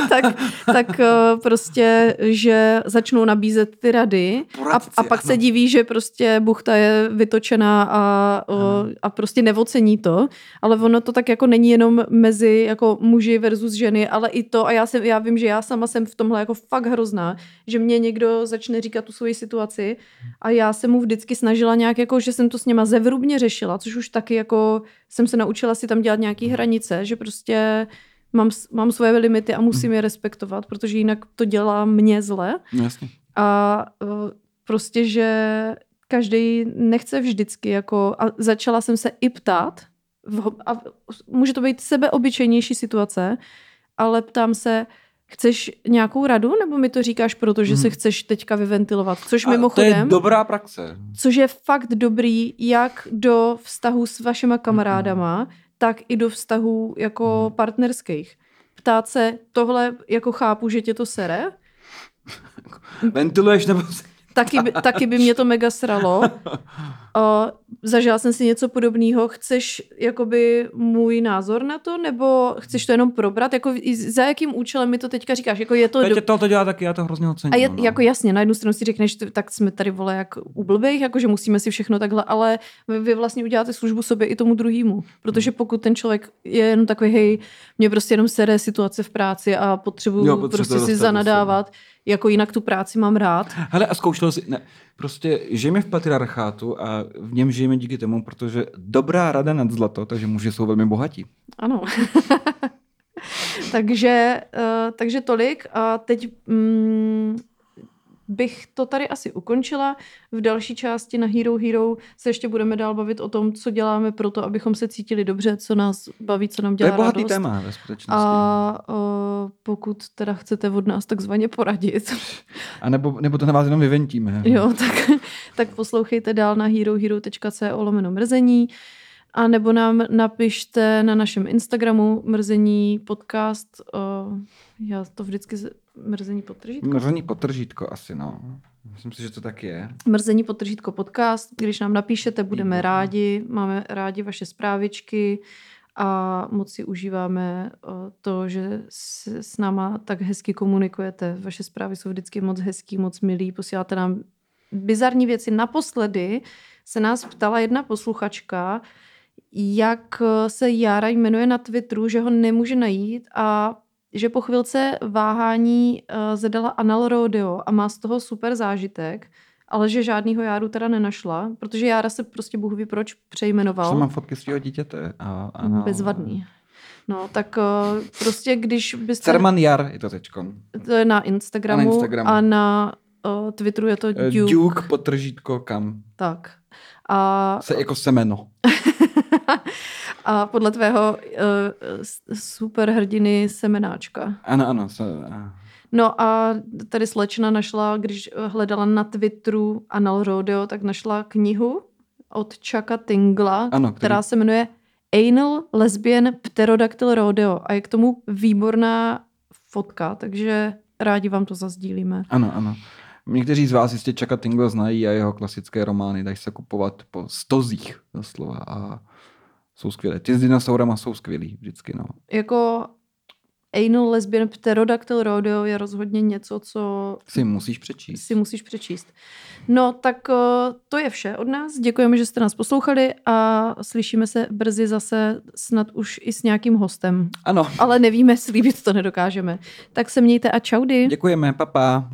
tak, tak e, prostě, že začnou nabízet ty rady a, Poradci, a pak ano. se diví, že prostě buchta je vytočená a, Ano. a prostě nevocení to, ale ono to tak jako není jenom mezi jako muži versus ženy, ale i to a já, jsem, já vím, že já sama jsem v tomhle jako fakt hrozná, že mě někdo začne říkat tu svoji situaci a já jsem mu vždycky snažila nějak jako, že jsem to s něma zevrubně řešila, což už taky jako jsem se naučila si tam dělat nějaký hranice, že prostě mám, mám svoje limity a musím je respektovat, protože jinak to dělá mě zle. No jasně. A uh, prostě, že každý nechce vždycky jako, a začala jsem se i ptát, v, a může to být sebeobyčejnější situace, ale ptám se, chceš nějakou radu, nebo mi to říkáš, protože se Mhm. chceš teďka vyventilovat? Což A to je mimochodem, dobrá praxe. což je fakt dobrý jak do vztahu s vašima kamarádama, tak i do vztahů jako Mhm. partnerských. Ptát se, tohle jako chápu, že tě to sere, Ventiluješ nebo... Taky by, taky by mě to mega sralo. O, zažila jsem si něco podobného. Chceš jakoby můj názor na to, nebo chceš to jenom probrat? Jako, za jakým účelem mi to teďka říkáš? Jako je to... Petě Do... to, to dělá taky, já to hrozně ocením. A je, no. jako jasně, na jednu stranu si řekneš, tak jsme tady vole jak u blbých, jako že musíme si všechno takhle, ale vy, vy vlastně uděláte službu sobě i tomu druhému. Hmm. Protože pokud ten člověk je jenom takový, hej, mě prostě jenom sere situace v práci a potřebuju Jo, prostě si zanadávat, jako jinak tu práci mám rád. Hele, a zkoušel jsi, ne, prostě žijeme v patriarchátu a v něm žijeme díky tomu, protože dobrá rada nad zlato, takže muži jsou velmi bohatí. Ano. takže, uh, takže tolik. A teď mm, bych to tady asi ukončila. V další části na Hero Hero se ještě budeme dál bavit o tom, co děláme pro to, abychom se cítili dobře, co nás baví, co nám To je dělá bohatý radost. téma ve skutečnosti. A uh, pokud teda chcete od nás takzvaně poradit, A nebo, nebo to na vás jenom vyventíme. jo, tak, tak poslouchejte dál na herohero.co lomeno mrzení a nebo nám napište na našem Instagramu mrzení podcast. Uh, já to vždycky z- mrzení podtržítko. Mrzení potržítko asi, no. Myslím si, že to tak je. Mrzení podtržítko podcast. Když nám napíšete, budeme Výborně. rádi. Máme rádi vaše zprávičky a moc si užíváme to, že s, s náma tak hezky komunikujete. Vaše zprávy jsou vždycky moc hezký, moc milý. Posíláte nám bizarní věci. Naposledy se nás ptala jedna posluchačka, jak eh, se Jára jmenuje na Twitteru, že ho nemůže najít a že po chvilce váhání uh, zadala Anal Rodeo a má z toho super zážitek, ale že žádnýho Járu teda nenašla, protože Jára se prostě Bůh ví proč přejmenoval. Jsem mám fotky svého dítěte. A, a no. Bezvadný. No, tak uh, prostě když byste... Cerman Jar je to teďkon. To je na Instagramu, A na Instagramu. a na uh, Twitteru je to Eh, Duke. Duke potržítko kam. Tak. A, Se jako semeno. a podle tvého uh, superhrdiny semenáčka. Ano, ano. Se, a- No a tady slečna našla, když hledala na Twitteru Anal Rodeo, tak našla knihu od Chucka Tingla, Ano, který- která se jmenuje Anal Lesbian Pterodactyl Rodeo a je k tomu výborná fotka, takže rádi vám to zazdílíme. ano, ano. Někteří z vás jistě Chucka Tingle znají a jeho klasické romány dají se kupovat po stozích doslova a jsou skvělé. Ty s dinosaurama jsou skvělý vždycky, no. Jako Anal Lesbian Pterodactyl Rodeo je rozhodně něco, co Si musíš přečíst. si musíš přečíst. No, tak uh, to je vše od nás. Děkujeme, že jste nás poslouchali a slyšíme se brzy zase snad už i s nějakým hostem. Ano, Ale nevíme, slíbit to nedokážeme. Tak se mějte a čaudy. děkujeme, papa.